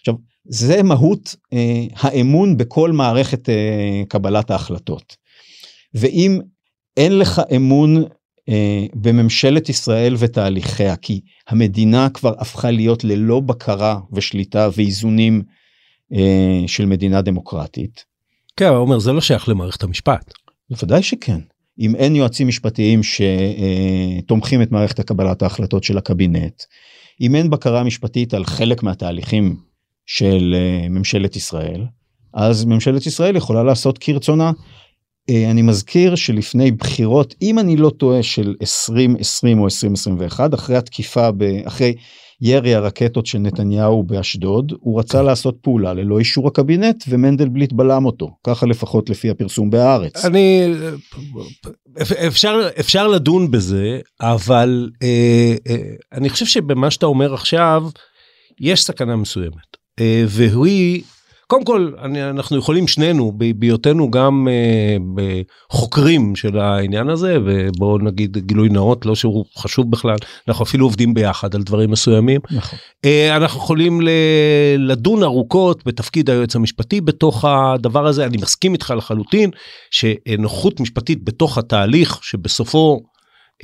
עכשיו זה מהות אה, האמון בכל מערכת אה, קבלת ההחלטות. ואם אין לך אמון בממשלת ישראל ותהליכיה כי המדינה כבר הפכה להיות ללא בקרה ושליטה ואיזונים אה, של מדינה דמוקרטית. כן, אומר זה לא שייך למערכת המשפט. בוודאי שכן. אם אין יועצים משפטיים שתומכים את מערכת הקבלת ההחלטות של הקבינט, אם אין בקרה משפטית על חלק מהתהליכים של אה, ממשלת ישראל, אז ממשלת ישראל יכולה לעשות כרצונה. אה, אני מזכיר שלפני בחירות אם אני לא טועה של 2020 או 2021 אחרי התקיפה אחרי ירי הרקטות של נתניהו באשדוד הוא רצה כן. לעשות פעולה ללא אישור הקבינט ומנדלבליט בלם אותו ככה לפחות לפי הפרסום בהארץ. אני אפשר אפשר לדון בזה אבל אה, אה, אני חושב שבמה שאתה אומר עכשיו יש סכנה מסוימת אה, והיא קודם כל אני, אנחנו יכולים שנינו בהיותנו גם uh, חוקרים של העניין הזה ובואו נגיד גילוי נאות לא שהוא חשוב בכלל אנחנו אפילו עובדים ביחד על דברים מסוימים נכון. uh, אנחנו יכולים ל- לדון ארוכות בתפקיד היועץ המשפטי בתוך הדבר הזה אני מסכים איתך לחלוטין שנוחות משפטית בתוך התהליך שבסופו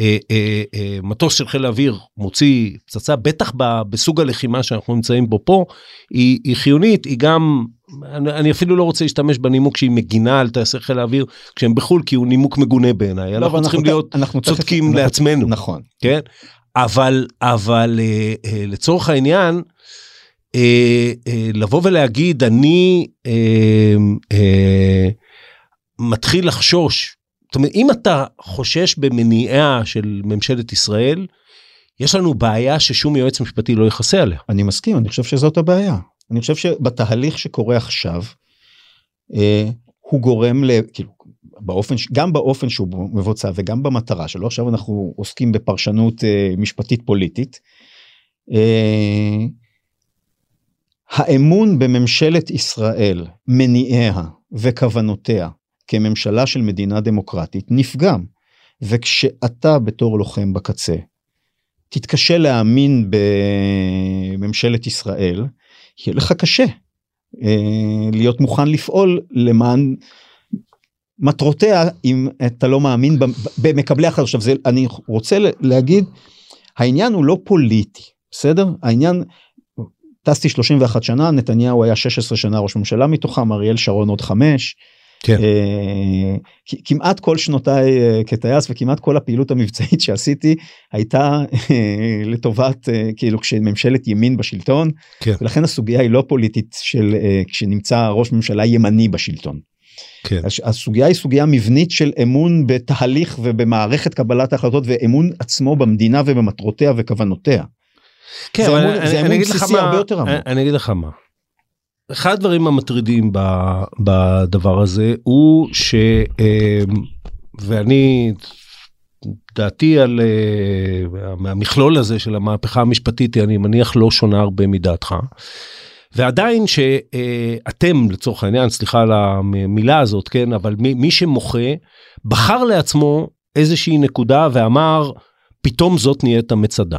אה, אה, אה, מטוס של חיל האוויר מוציא פצצה בטח בסוג הלחימה שאנחנו נמצאים בו פה היא, היא חיונית היא גם אני, אני אפילו לא רוצה להשתמש בנימוק שהיא מגינה על טייסי חיל האוויר כשהם בחו"ל כי הוא נימוק מגונה בעיניי. לא, אנחנו צריכים להיות אנחנו צודקים אנחנו, לעצמנו. נכון. כן? אבל אבל אה, אה, לצורך העניין אה, אה, לבוא ולהגיד אני אה, אה, מתחיל לחשוש. זאת אומרת, אם אתה חושש במניעה של ממשלת ישראל, יש לנו בעיה ששום יועץ משפטי לא יכסה עליה. אני מסכים, אני חושב שזאת הבעיה. אני חושב שבתהליך שקורה עכשיו, אה, הוא גורם ל... כאילו, באופן, גם באופן שהוא מבוצע וגם במטרה שלו, עכשיו אנחנו עוסקים בפרשנות אה, משפטית פוליטית. אה, האמון בממשלת ישראל, מניעיה וכוונותיה כממשלה של מדינה דמוקרטית נפגם. וכשאתה בתור לוחם בקצה תתקשה להאמין בממשלת ישראל, יהיה לך קשה אה, להיות מוכן לפעול למען מטרותיה אם אתה לא מאמין במקבלי החלטות. עכשיו זה אני רוצה להגיד העניין הוא לא פוליטי בסדר העניין טסתי 31 שנה נתניהו היה 16 שנה ראש ממשלה מתוכם אריאל שרון עוד חמש כן. כ- כמעט כל שנותיי אה, כטייס וכמעט כל הפעילות המבצעית שעשיתי הייתה אה, לטובת אה, כאילו כשממשלת ימין בשלטון כן. ולכן הסוגיה היא לא פוליטית של אה, כשנמצא ראש ממשלה ימני בשלטון. כן. הסוגיה היא סוגיה מבנית של אמון בתהליך ובמערכת קבלת ההחלטות ואמון עצמו במדינה ובמטרותיה וכוונותיה. כן, זה אמון- אני- זה אני אמון לך בסיסי הרבה יותר עמוק. אני- אני אגיד לך מה. אחד הדברים המטרידים בדבר הזה הוא ש... אה, ואני, דעתי על אה, מהמכלול הזה של המהפכה המשפטית אני מניח לא שונה הרבה מדעתך. ועדיין שאתם לצורך העניין סליחה על המילה הזאת כן אבל מי, מי שמוחה בחר לעצמו איזושהי נקודה ואמר פתאום זאת נהיית המצדה.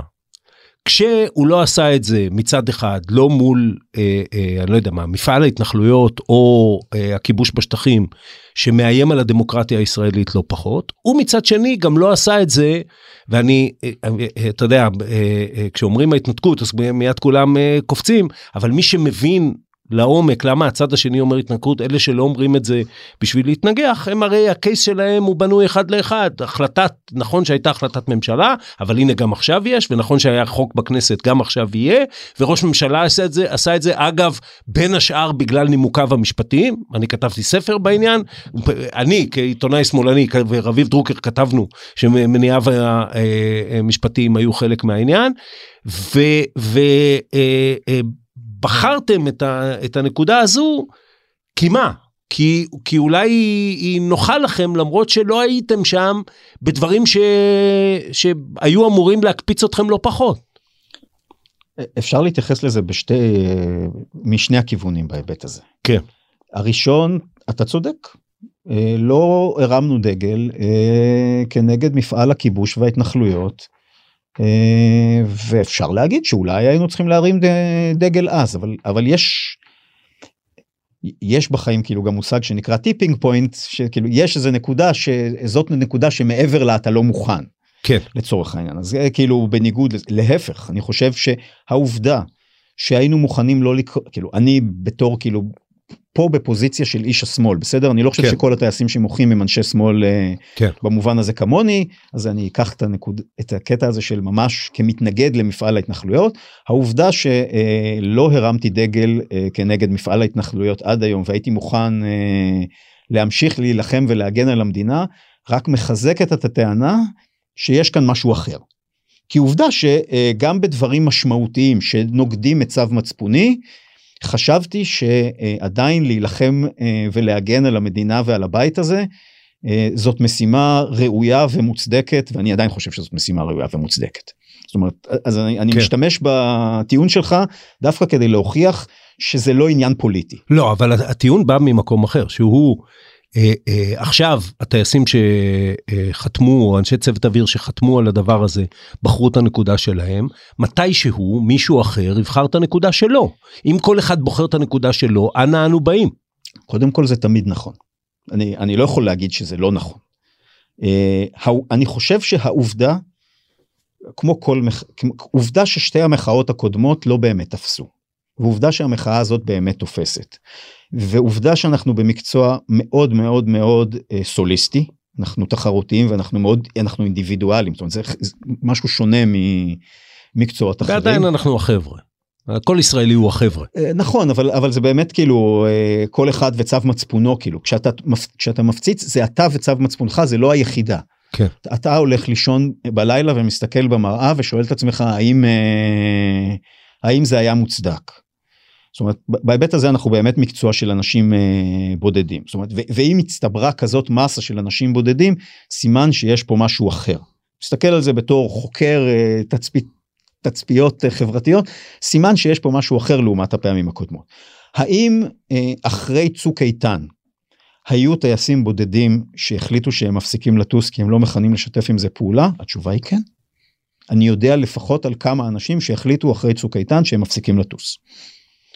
כשהוא לא עשה את זה מצד אחד לא מול אה, אה, אני לא יודע מה מפעל ההתנחלויות או אה, הכיבוש בשטחים שמאיים על הדמוקרטיה הישראלית לא פחות ומצד שני גם לא עשה את זה ואני אה, אה, אתה יודע אה, אה, כשאומרים ההתנתקות אז מיד כולם אה, קופצים אבל מי שמבין לעומק למה הצד השני אומר התנתקות אלה שלא אומרים את זה בשביל להתנגח הם הרי הקייס שלהם הוא בנוי אחד לאחד. החלטת נכון שהייתה החלטת ממשלה אבל הנה גם עכשיו יש ונכון שהיה חוק בכנסת גם עכשיו יהיה וראש ממשלה עשה את זה עשה את זה אגב בין השאר בגלל נימוקיו המשפטיים. אני כתבתי ספר בעניין. אני כעיתונאי שמאלני ורביב דרוקר כתבנו שמניעיו המשפטיים היו חלק מהעניין. ו... ו אה, אה, בחרתם את, ה, את הנקודה הזו, כי מה? כי, כי אולי היא, היא נוחה לכם למרות שלא הייתם שם בדברים ש, שהיו אמורים להקפיץ אתכם לא פחות. אפשר להתייחס לזה בשתי, משני הכיוונים בהיבט הזה. כן. הראשון, אתה צודק, לא הרמנו דגל כנגד מפעל הכיבוש וההתנחלויות. ואפשר להגיד שאולי היינו צריכים להרים דגל אז אבל אבל יש יש בחיים כאילו גם מושג שנקרא tipping point שכאילו יש איזה נקודה שזאת נקודה שמעבר לה אתה לא מוכן. כן. לצורך העניין אז זה כאילו בניגוד להפך אני חושב שהעובדה שהיינו מוכנים לא לקרוא כאילו אני בתור כאילו פה בפוזיציה של איש השמאל בסדר אני לא חושב כן. שכל הטייסים שמוחים הם אנשי שמאל כן. במובן הזה כמוני אז אני אקח את, הנקוד, את הקטע הזה של ממש כמתנגד למפעל ההתנחלויות העובדה שלא הרמתי דגל כנגד מפעל ההתנחלויות עד היום והייתי מוכן להמשיך להילחם ולהגן על המדינה רק מחזקת את הטענה שיש כאן משהו אחר. כי עובדה שגם בדברים משמעותיים שנוגדים את צו מצפוני חשבתי שעדיין להילחם ולהגן על המדינה ועל הבית הזה זאת משימה ראויה ומוצדקת ואני עדיין חושב שזאת משימה ראויה ומוצדקת. זאת אומרת אז אני, אני כן. משתמש בטיעון שלך דווקא כדי להוכיח שזה לא עניין פוליטי. לא אבל הטיעון בא ממקום אחר שהוא אה, אה, עכשיו הטייסים שחתמו או אנשי צוות אוויר שחתמו על הדבר הזה בחרו את הנקודה שלהם מתישהו מישהו אחר יבחר את הנקודה שלו אם כל אחד בוחר את הנקודה שלו אנה אנו באים. קודם כל זה תמיד נכון אני אני לא יכול להגיד שזה לא נכון. אה, אני חושב שהעובדה כמו כל עובדה ששתי המחאות הקודמות לא באמת תפסו. ועובדה שהמחאה הזאת באמת תופסת. ועובדה שאנחנו במקצוע מאוד מאוד מאוד אה, סוליסטי אנחנו תחרותיים ואנחנו מאוד אנחנו אינדיבידואלים זאת אומרת זה, משהו שונה ממקצועות אחרים. ועדיין אנחנו החבר'ה. כל ישראלי הוא החבר'ה. אה, נכון אבל אבל זה באמת כאילו אה, כל אחד וצו מצפונו כאילו כשאתה כשאתה מפציץ זה אתה וצו מצפונך זה לא היחידה. כן. אתה הולך לישון בלילה ומסתכל במראה ושואל את עצמך האם אה, האם זה היה מוצדק. זאת אומרת בהיבט הזה אנחנו באמת מקצוע של אנשים אה, בודדים זאת אומרת ואם הצטברה כזאת מסה של אנשים בודדים סימן שיש פה משהו אחר. מסתכל על זה בתור חוקר אה, תצפית תצפיות אה, חברתיות סימן שיש פה משהו אחר לעומת הפעמים הקודמות. האם אה, אחרי צוק איתן היו טייסים בודדים שהחליטו שהם מפסיקים לטוס כי הם לא מכנים לשתף עם זה פעולה התשובה היא כן. אני יודע לפחות על כמה אנשים שהחליטו אחרי צוק איתן שהם מפסיקים לטוס.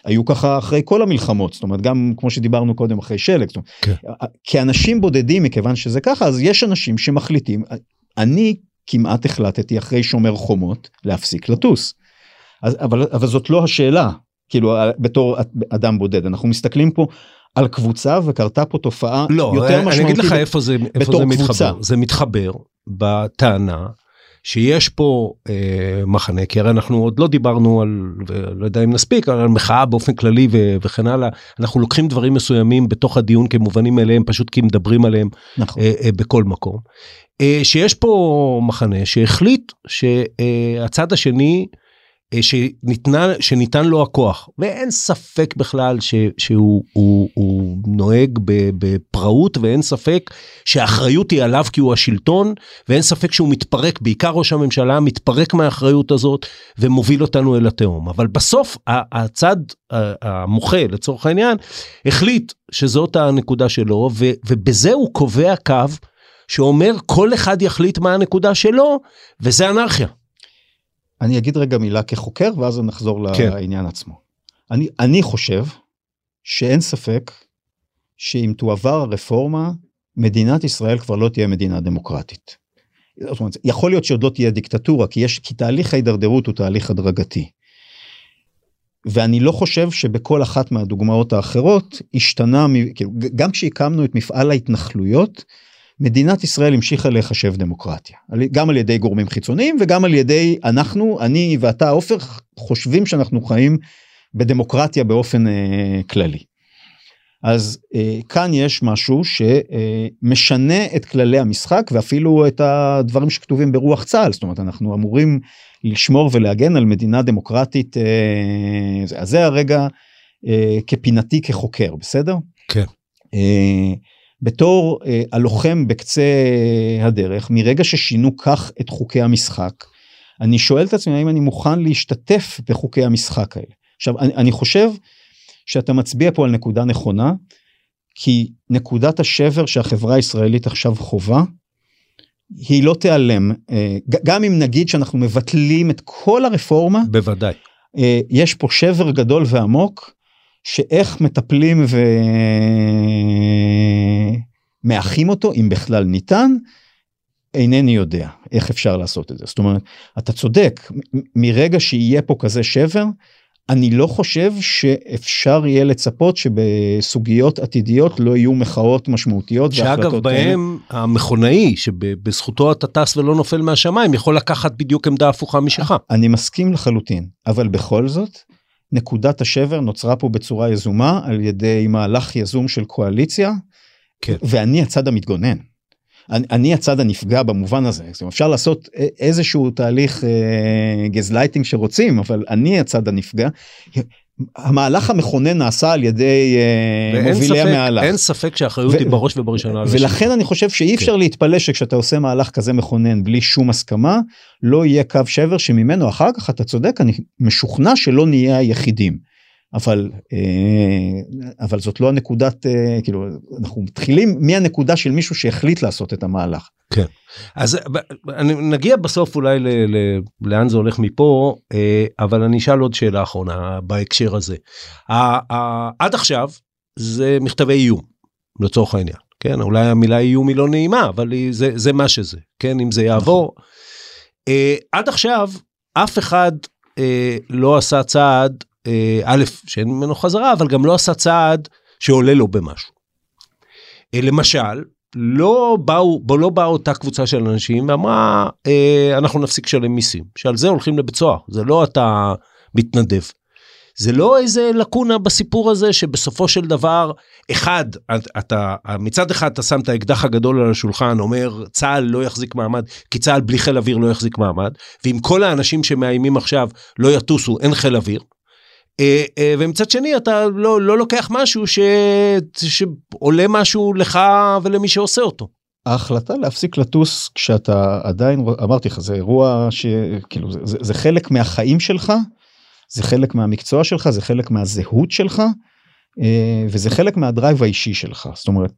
היו ככה אחרי כל המלחמות זאת אומרת גם כמו שדיברנו קודם אחרי שלג כן. כאנשים בודדים מכיוון שזה ככה אז יש אנשים שמחליטים אני כמעט החלטתי אחרי שומר חומות להפסיק לטוס. אז, אבל, אבל זאת לא השאלה כאילו בתור אדם בודד אנחנו מסתכלים פה על קבוצה וקרתה פה תופעה לא, יותר אני משמעותית. אגיד לך איפה זה, איפה זה קבוצה. מתחבר. זה מתחבר בטענה שיש פה אה, מחנה, כי הרי אנחנו עוד לא דיברנו על, לא יודע אם נספיק, על מחאה באופן כללי ו, וכן הלאה. אנחנו לוקחים דברים מסוימים בתוך הדיון כמובנים מאליהם, פשוט כי מדברים עליהם נכון. אה, אה, בכל מקום. אה, שיש פה מחנה שהחליט שהצד השני, שניתנה, שניתן לו הכוח, ואין ספק בכלל ש, שהוא הוא, הוא נוהג בפראות, ואין ספק שהאחריות היא עליו כי הוא השלטון, ואין ספק שהוא מתפרק, בעיקר ראש הממשלה מתפרק מהאחריות הזאת ומוביל אותנו אל התהום. אבל בסוף הצד המוחה, לצורך העניין, החליט שזאת הנקודה שלו, ו, ובזה הוא קובע קו שאומר כל אחד יחליט מה הנקודה שלו, וזה אנרכיה. אני אגיד רגע מילה כחוקר ואז נחזור כן. לעניין עצמו. אני, אני חושב שאין ספק שאם תועבר הרפורמה, מדינת ישראל כבר לא תהיה מדינה דמוקרטית. זאת אומרת, יכול להיות שעוד לא תהיה דיקטטורה, כי, יש, כי תהליך ההידרדרות הוא תהליך הדרגתי. ואני לא חושב שבכל אחת מהדוגמאות האחרות השתנה, כאילו, גם כשהקמנו את מפעל ההתנחלויות, מדינת ישראל המשיכה להיחשב דמוקרטיה, גם על ידי גורמים חיצוניים וגם על ידי אנחנו, אני ואתה עופר, חושבים שאנחנו חיים בדמוקרטיה באופן אה, כללי. אז אה, כאן יש משהו שמשנה את כללי המשחק ואפילו את הדברים שכתובים ברוח צה"ל, זאת אומרת אנחנו אמורים לשמור ולהגן על מדינה דמוקרטית, אה, זה- אז זה הרגע אה, כפינתי כחוקר, בסדר? כן. אה, בתור אה, הלוחם בקצה הדרך, מרגע ששינו כך את חוקי המשחק, אני שואל את עצמי האם אני מוכן להשתתף בחוקי המשחק האלה. עכשיו, אני, אני חושב שאתה מצביע פה על נקודה נכונה, כי נקודת השבר שהחברה הישראלית עכשיו חווה, היא לא תיעלם. אה, גם אם נגיד שאנחנו מבטלים את כל הרפורמה, בוודאי. אה, יש פה שבר גדול ועמוק שאיך מטפלים ומאחים אותו אם בכלל ניתן אינני יודע איך אפשר לעשות את זה זאת אומרת אתה צודק מרגע שיהיה פה כזה שבר אני לא חושב שאפשר יהיה לצפות שבסוגיות עתידיות לא יהיו מחאות משמעותיות שאגב. בהם המכונאי שבזכותו אתה טס ולא נופל מהשמיים יכול לקחת בדיוק עמדה הפוכה משלך. אני מסכים לחלוטין, אבל בכל זאת, נקודת השבר נוצרה פה בצורה יזומה על ידי מהלך יזום של קואליציה, כן. ואני הצד המתגונן. אני, אני הצד הנפגע במובן הזה, זאת אומרת, אפשר לעשות איזשהו תהליך אה, גזלייטינג שרוצים, אבל אני הצד הנפגע. המהלך המכונן נעשה על ידי אה, מובילי המהלך. אין ספק שהאחריות היא בראש ובראשונה ולכן. אני חושב שאי אפשר כן. להתפלא שכשאתה עושה מהלך כזה מכונן בלי שום הסכמה לא יהיה קו שבר שממנו אחר כך אתה צודק אני משוכנע שלא נהיה היחידים. אבל אה, אבל זאת לא הנקודת אה, כאילו אנחנו מתחילים מהנקודה של מישהו שהחליט לעשות את המהלך. אז ב- אני, נגיע בסוף אולי ל, ל, לאן זה הולך מפה אה, אבל אני אשאל עוד שאלה אחרונה בהקשר הזה. עד עכשיו זה מכתבי איום לצורך העניין כן אולי המילה איום היא לא נעימה אבל היא, זה זה מה שזה כן אם זה יעבור. אה, עד עכשיו אף אחד אה, לא עשה צעד אה, א' שאין ממנו חזרה אבל גם לא עשה צעד שעולה לו במשהו. אה, למשל לא באו לא באה אותה קבוצה של אנשים ואמרה אה, אנחנו נפסיק לשלם מיסים שעל זה הולכים לבית סוהר זה לא אתה מתנדב. זה לא איזה לקונה בסיפור הזה שבסופו של דבר אחד אתה מצד אחד אתה שם את האקדח הגדול על השולחן אומר צה"ל לא יחזיק מעמד כי צה"ל בלי חיל אוויר לא יחזיק מעמד ואם כל האנשים שמאיימים עכשיו לא יטוסו אין חיל אוויר. אה, אה, ומצד שני אתה לא לא לוקח משהו ש... שעולה משהו לך ולמי שעושה אותו. ההחלטה להפסיק לטוס כשאתה עדיין אמרתי לך זה אירוע שכאילו זה, זה, זה חלק מהחיים שלך זה חלק מהמקצוע שלך זה חלק מהזהות שלך אה, וזה חלק מהדרייב האישי שלך זאת אומרת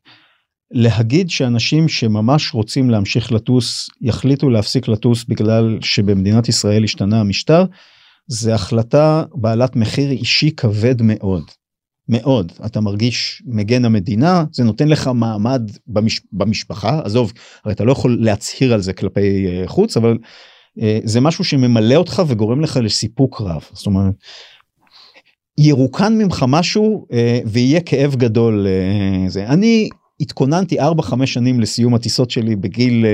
להגיד שאנשים שממש רוצים להמשיך לטוס יחליטו להפסיק לטוס בגלל שבמדינת ישראל השתנה המשטר זה החלטה בעלת מחיר אישי כבד מאוד. מאוד אתה מרגיש מגן המדינה זה נותן לך מעמד במש, במשפחה עזוב הרי אתה לא יכול להצהיר על זה כלפי uh, חוץ אבל uh, זה משהו שממלא אותך וגורם לך לסיפוק רב זאת אומרת ירוקן ממך משהו אה, ויהיה כאב גדול זה אני התכוננתי 4-5 שנים לסיום הטיסות שלי בגיל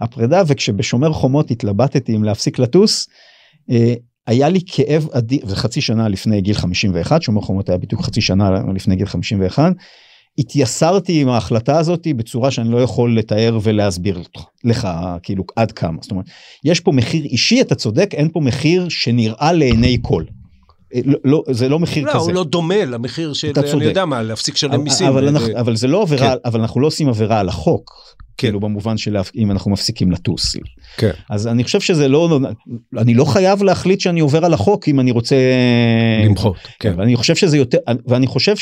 הפרידה וכשבשומר חומות התלבטתי אם להפסיק לטוס. אה, היה לי כאב אדיר, זה חצי שנה לפני גיל 51, שומר חומות היה בדיוק חצי שנה לפני גיל 51, התייסרתי עם ההחלטה הזאת בצורה שאני לא יכול לתאר ולהסביר לך כאילו עד כמה זאת אומרת יש פה מחיר אישי אתה צודק אין פה מחיר שנראה לעיני כל. לא, לא זה לא מחיר לא, כזה. הוא לא דומה למחיר של, אני יודע מה, להפסיק לשלם מיסים. אבל, ו- אנחנו, אבל זה לא עבירה, כן. אבל אנחנו לא עושים עבירה על החוק. כן. כאילו במובן של אם אנחנו מפסיקים לטוס. כן. אז אני חושב שזה לא, אני לא חייב להחליט שאני עובר על החוק אם אני רוצה למחות. כן. ואני חושב שזה יותר, ואני חושב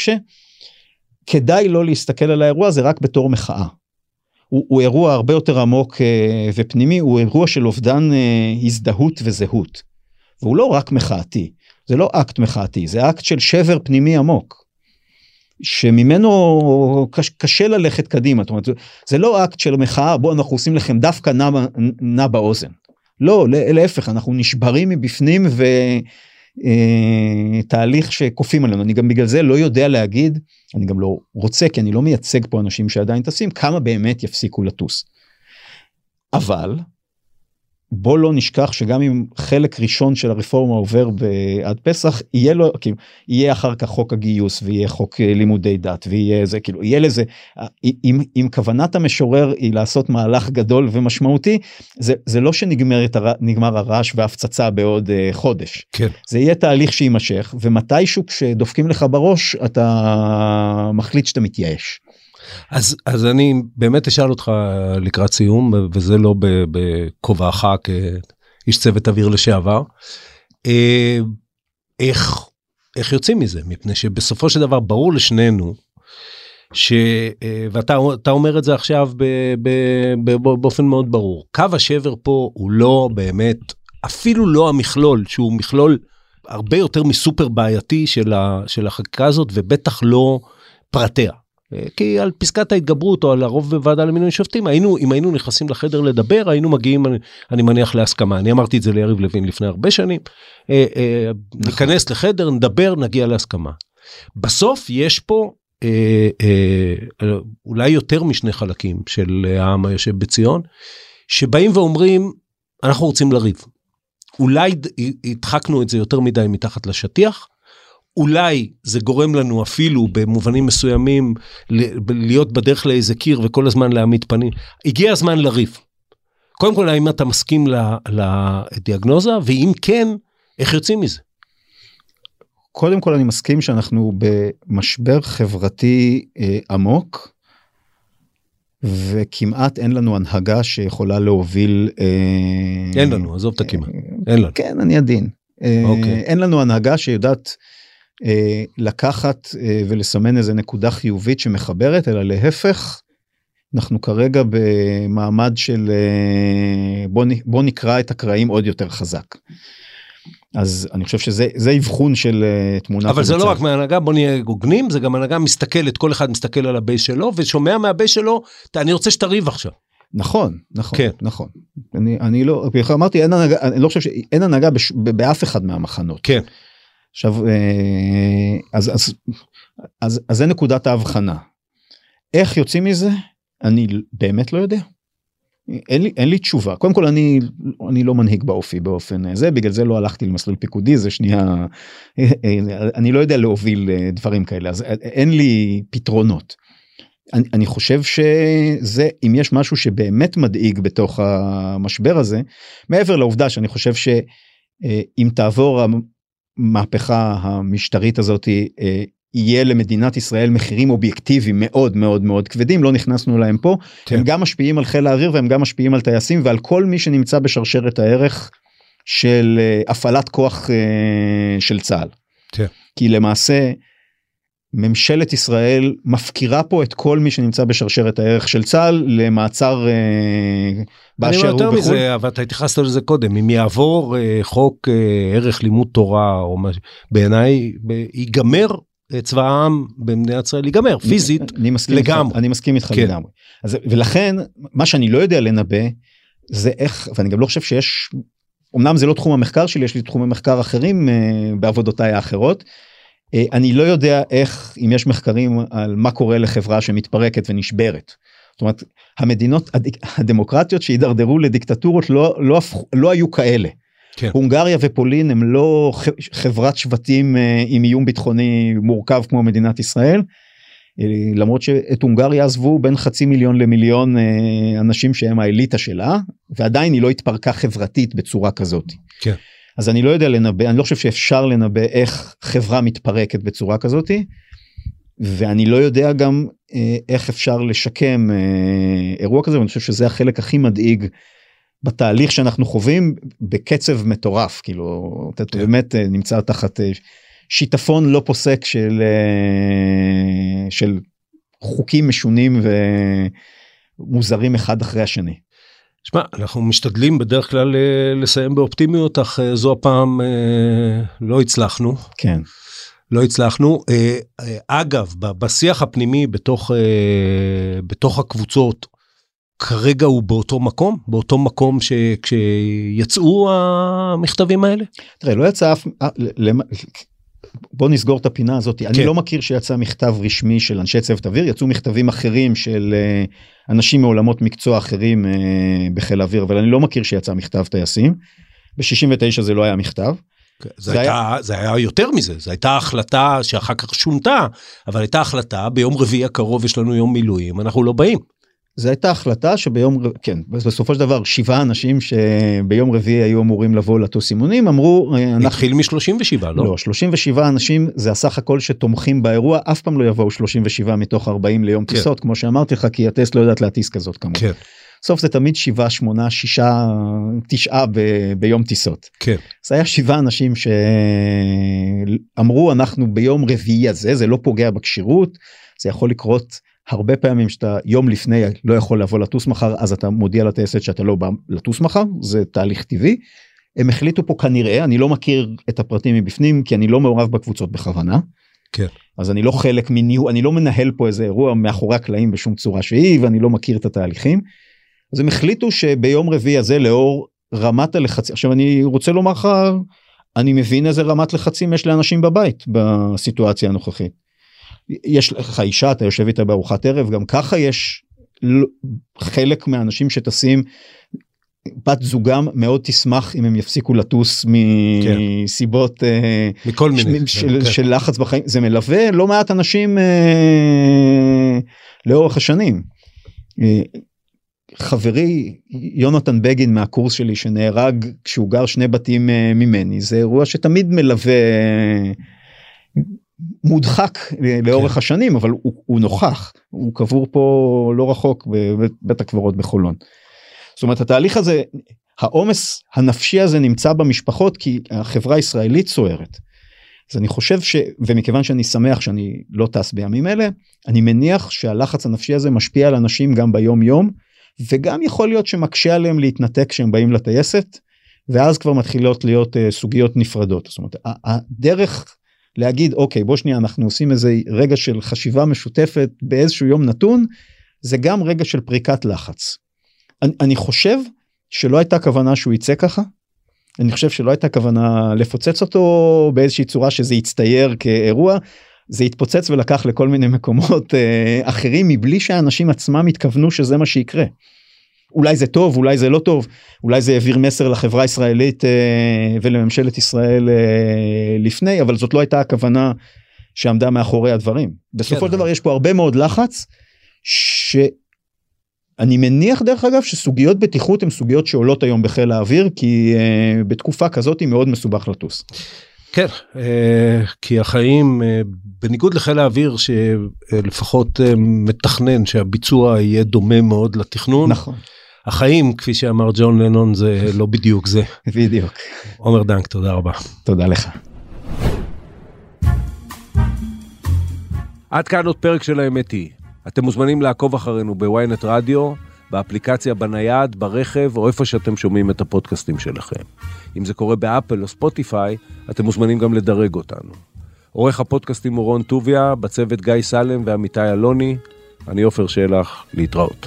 שכדאי לא להסתכל על האירוע הזה רק בתור מחאה. הוא, הוא אירוע הרבה יותר עמוק אה, ופנימי, הוא אירוע של אובדן אה, הזדהות וזהות. והוא לא רק מחאתי, זה לא אקט מחאתי, זה אקט של שבר פנימי עמוק. שממנו קש, קשה ללכת קדימה, זאת אומרת, זה, לא אקט של מחאה, בוא אנחנו עושים לכם דווקא נע, נע באוזן. לא, להפך, אנחנו נשברים מבפנים ותהליך שכופים עלינו. אני גם בגלל זה לא יודע להגיד, אני גם לא רוצה, כי אני לא מייצג פה אנשים שעדיין טסים, כמה באמת יפסיקו לטוס. אבל בוא לא נשכח שגם אם חלק ראשון של הרפורמה עובר עד פסח יהיה לו כאילו יהיה אחר כך חוק הגיוס ויהיה חוק אה, לימודי דת ויהיה זה כאילו יהיה לזה אם, אם כוונת המשורר היא לעשות מהלך גדול ומשמעותי זה זה לא שנגמר הר, נגמר הרעש והפצצה בעוד uh, חודש כן. זה יהיה תהליך שיימשך ומתישהו כשדופקים לך בראש אתה מחליט שאתה מתייאש. אז, אז אני באמת אשאל אותך לקראת סיום, וזה לא בכובעך כאיש צוות אוויר לשעבר, אה, איך, איך יוצאים מזה? מפני שבסופו של דבר ברור לשנינו, ש... אה, ואתה אומר את זה עכשיו ב, ב, ב, באופן מאוד ברור, קו השבר פה הוא לא באמת, אפילו לא המכלול, שהוא מכלול הרבה יותר מסופר בעייתי של, ה, של החקיקה הזאת, ובטח לא פרטיה. כי על פסקת ההתגברות או על הרוב בוועדה למינוי שופטים היינו אם היינו נכנסים לחדר לדבר היינו מגיעים אני, אני מניח להסכמה אני אמרתי את זה ליריב לוין לפני הרבה שנים אה, אה, ניכנס לחדר נדבר נגיע להסכמה. בסוף יש פה אה, אה, אולי יותר משני חלקים של העם היושב בציון שבאים ואומרים אנחנו רוצים לריב. אולי הדחקנו את זה יותר מדי מתחת לשטיח. אולי זה גורם לנו אפילו במובנים מסוימים להיות בדרך לאיזה קיר וכל הזמן להעמיד פנים. הגיע הזמן לריב. קודם כל, האם אתה מסכים לדיאגנוזה, ואם כן, איך יוצאים מזה? קודם כל אני מסכים שאנחנו במשבר חברתי אה, עמוק, וכמעט אין לנו הנהגה שיכולה להוביל... אה, אין לנו, עזוב את הכמעט. אה, אין לנו. כן, אני עדין. אה, אוקיי. אין לנו הנהגה שיודעת לקחת אה, ולסמן איזה נקודה חיובית שמחברת אלא להפך. אנחנו כרגע במעמד של אה, בוא, בוא נקרא את הקרעים עוד יותר חזק. אז אני חושב שזה זה אבחון של תמונה. אבל זה לא רק מהנהגה בוא נהיה הוגנים זה גם הנהגה מסתכלת כל אחד מסתכל על ה base שלו ושומע מה base שלו אני רוצה שתריב עכשיו. נכון נכון כן. נכון אני אני לא אמרתי אין הנהגה אני לא חושב שאין הנהגה בש, באף אחד מהמחנות. כן. עכשיו אז אז אז אז זה נקודת ההבחנה. איך יוצאים מזה אני באמת לא יודע. אין לי אין לי תשובה קודם כל אני אני לא מנהיג באופי באופן זה בגלל זה לא הלכתי למסלול פיקודי זה שנייה אני לא יודע להוביל דברים כאלה אז אין לי פתרונות. אני, אני חושב שזה אם יש משהו שבאמת מדאיג בתוך המשבר הזה מעבר לעובדה שאני חושב שאם תעבור המהפכה המשטרית הזאת יהיה למדינת ישראל מחירים אובייקטיביים מאוד מאוד מאוד כבדים לא נכנסנו להם פה כן. הם גם משפיעים על חיל האוויר והם גם משפיעים על טייסים ועל כל מי שנמצא בשרשרת הערך של הפעלת כוח של צה"ל. כן. כי למעשה ממשלת ישראל מפקירה פה את כל מי שנמצא בשרשרת הערך של צה"ל למעצר אה, באשר הוא בחו"ל. מזה, אבל אתה התייחסת לזה קודם אם יעבור אה, חוק אה, ערך לימוד תורה או מה בעיניי ייגמר צבא העם במדינת ישראל ייגמר פיזית אני מסכים לגמרי. איתך, אני מסכים איתך כן. לגמרי. אז, ולכן מה שאני לא יודע לנבא זה איך ואני גם לא חושב שיש אמנם זה לא תחום המחקר שלי, יש לי תחומי מחקר אחרים בעבודותיי האחרות. אני לא יודע איך, אם יש מחקרים על מה קורה לחברה שמתפרקת ונשברת. זאת אומרת, המדינות הדמוקרטיות שהידרדרו לדיקטטורות לא, לא, לא היו כאלה. כן. הונגריה ופולין הם לא חברת שבטים אה, עם איום ביטחוני מורכב כמו מדינת ישראל. אה, למרות שאת הונגריה עזבו בין חצי מיליון למיליון אה, אנשים שהם האליטה שלה ועדיין היא לא התפרקה חברתית בצורה כזאת. כן. אז אני לא יודע לנבא אני לא חושב שאפשר לנבא איך חברה מתפרקת בצורה כזאתי. ואני לא יודע גם איך אפשר לשקם אירוע כזה ואני חושב שזה החלק הכי מדאיג בתהליך שאנחנו חווים בקצב מטורף כאילו אתה כן. באמת אה, נמצא תחת אה, שיטפון לא פוסק של אה, של חוקים משונים ומוזרים אחד אחרי השני. שמע, אנחנו משתדלים בדרך כלל לסיים באופטימיות אך זו הפעם לא הצלחנו. כן. לא הצלחנו. אגב, בשיח הפנימי בתוך, בתוך הקבוצות, כרגע הוא באותו מקום באותו מקום שכשיצאו המכתבים האלה? תראה לא יצא אף אה, בוא נסגור את הפינה הזאת כן. אני לא מכיר שיצא מכתב רשמי של אנשי צוות אוויר יצאו מכתבים אחרים של אה, אנשים מעולמות מקצוע אחרים אה, בחיל האוויר אבל אני לא מכיר שיצא מכתב טייסים. ב-69 זה לא היה מכתב. כן, זה, זה, הייתה, היה... זה היה יותר מזה, זו הייתה החלטה שאחר כך שונתה, אבל הייתה החלטה ביום רביעי הקרוב יש לנו יום מילואים, אנחנו לא באים. זו הייתה החלטה שביום כן בסופו של דבר שבעה אנשים שביום רביעי היו אמורים לבוא לטוס אימונים אמרו אנחנו... התחיל מ-37 לא? לא 37 אנשים זה הסך הכל שתומכים באירוע אף פעם לא יבואו 37 מתוך 40 ליום כן. טיסות כמו שאמרתי לך כי הטסט לא יודעת להטיס כזאת כמובן. כן. בסוף זה תמיד שבעה שמונה שישה תשעה ב, ביום טיסות. כן. זה היה שבעה אנשים שאמרו אנחנו ביום רביעי הזה זה לא פוגע בכשירות זה יכול לקרות הרבה פעמים שאתה יום לפני לא יכול לבוא לטוס מחר אז אתה מודיע לטייסת שאתה לא בא לטוס מחר זה תהליך טבעי. הם החליטו פה כנראה אני לא מכיר את הפרטים מבפנים כי אני לא מעורב בקבוצות בכוונה. כן. אז אני לא חלק מניהול אני לא מנהל פה איזה אירוע מאחורי הקלעים בשום צורה שהיא ואני לא מכיר את התהליכים. אז הם החליטו שביום רביעי הזה לאור רמת הלחצים עכשיו אני רוצה לומר לך אני מבין איזה רמת לחצים יש לאנשים בבית בסיטואציה הנוכחית. יש לך אישה אתה יושב איתה בארוחת ערב גם ככה יש חלק מהאנשים שטסים בת זוגם מאוד תשמח אם הם יפסיקו לטוס מסיבות כן. מכל מיני של, כן. של לחץ בחיים זה מלווה לא מעט אנשים uh, לאורך השנים. Uh, חברי יונתן בגין מהקורס שלי שנהרג כשהוא גר שני בתים uh, ממני זה אירוע שתמיד מלווה מודחק לאורך כן. השנים אבל הוא, הוא נוכח הוא קבור פה לא רחוק בבית הקברות בחולון. זאת אומרת התהליך הזה העומס הנפשי הזה נמצא במשפחות כי החברה הישראלית סוערת. אז אני חושב ש... ומכיוון שאני שמח שאני לא טס בימים אלה, אני מניח שהלחץ הנפשי הזה משפיע על אנשים גם ביום יום, וגם יכול להיות שמקשה עליהם להתנתק כשהם באים לטייסת, ואז כבר מתחילות להיות uh, סוגיות נפרדות. זאת אומרת, הדרך להגיד אוקיי בוא שנייה אנחנו עושים איזה רגע של חשיבה משותפת באיזשהו יום נתון זה גם רגע של פריקת לחץ. אני, אני חושב שלא הייתה כוונה שהוא יצא ככה. אני חושב שלא הייתה כוונה לפוצץ אותו באיזושהי צורה שזה יצטייר כאירוע. זה התפוצץ ולקח לכל מיני מקומות אה, אחרים מבלי שהאנשים עצמם התכוונו שזה מה שיקרה. אולי זה טוב אולי זה לא טוב אולי זה העביר מסר לחברה הישראלית אה, ולממשלת ישראל אה, לפני אבל זאת לא הייתה הכוונה שעמדה מאחורי הדברים בסופו של כן. דבר יש פה הרבה מאוד לחץ שאני מניח דרך אגב שסוגיות בטיחות הן סוגיות שעולות היום בחיל האוויר כי uh, בתקופה כזאת היא מאוד מסובך לטוס. כן, uh, כי החיים, uh, בניגוד לחיל האוויר שלפחות uh, מתכנן שהביצוע יהיה דומה מאוד לתכנון, נכון. החיים כפי שאמר ג'ון לנון זה לא בדיוק זה. בדיוק. עומר דנק תודה רבה. תודה לך. עד כאן עוד פרק של האמת היא. אתם מוזמנים לעקוב אחרינו בוויינט רדיו, באפליקציה בנייד, ברכב או איפה שאתם שומעים את הפודקאסטים שלכם. אם זה קורה באפל או ספוטיפיי, אתם מוזמנים גם לדרג אותנו. עורך הפודקאסטים הוא רון טוביה, בצוות גיא סלם ועמיתי אלוני, אני עופר שלח, להתראות.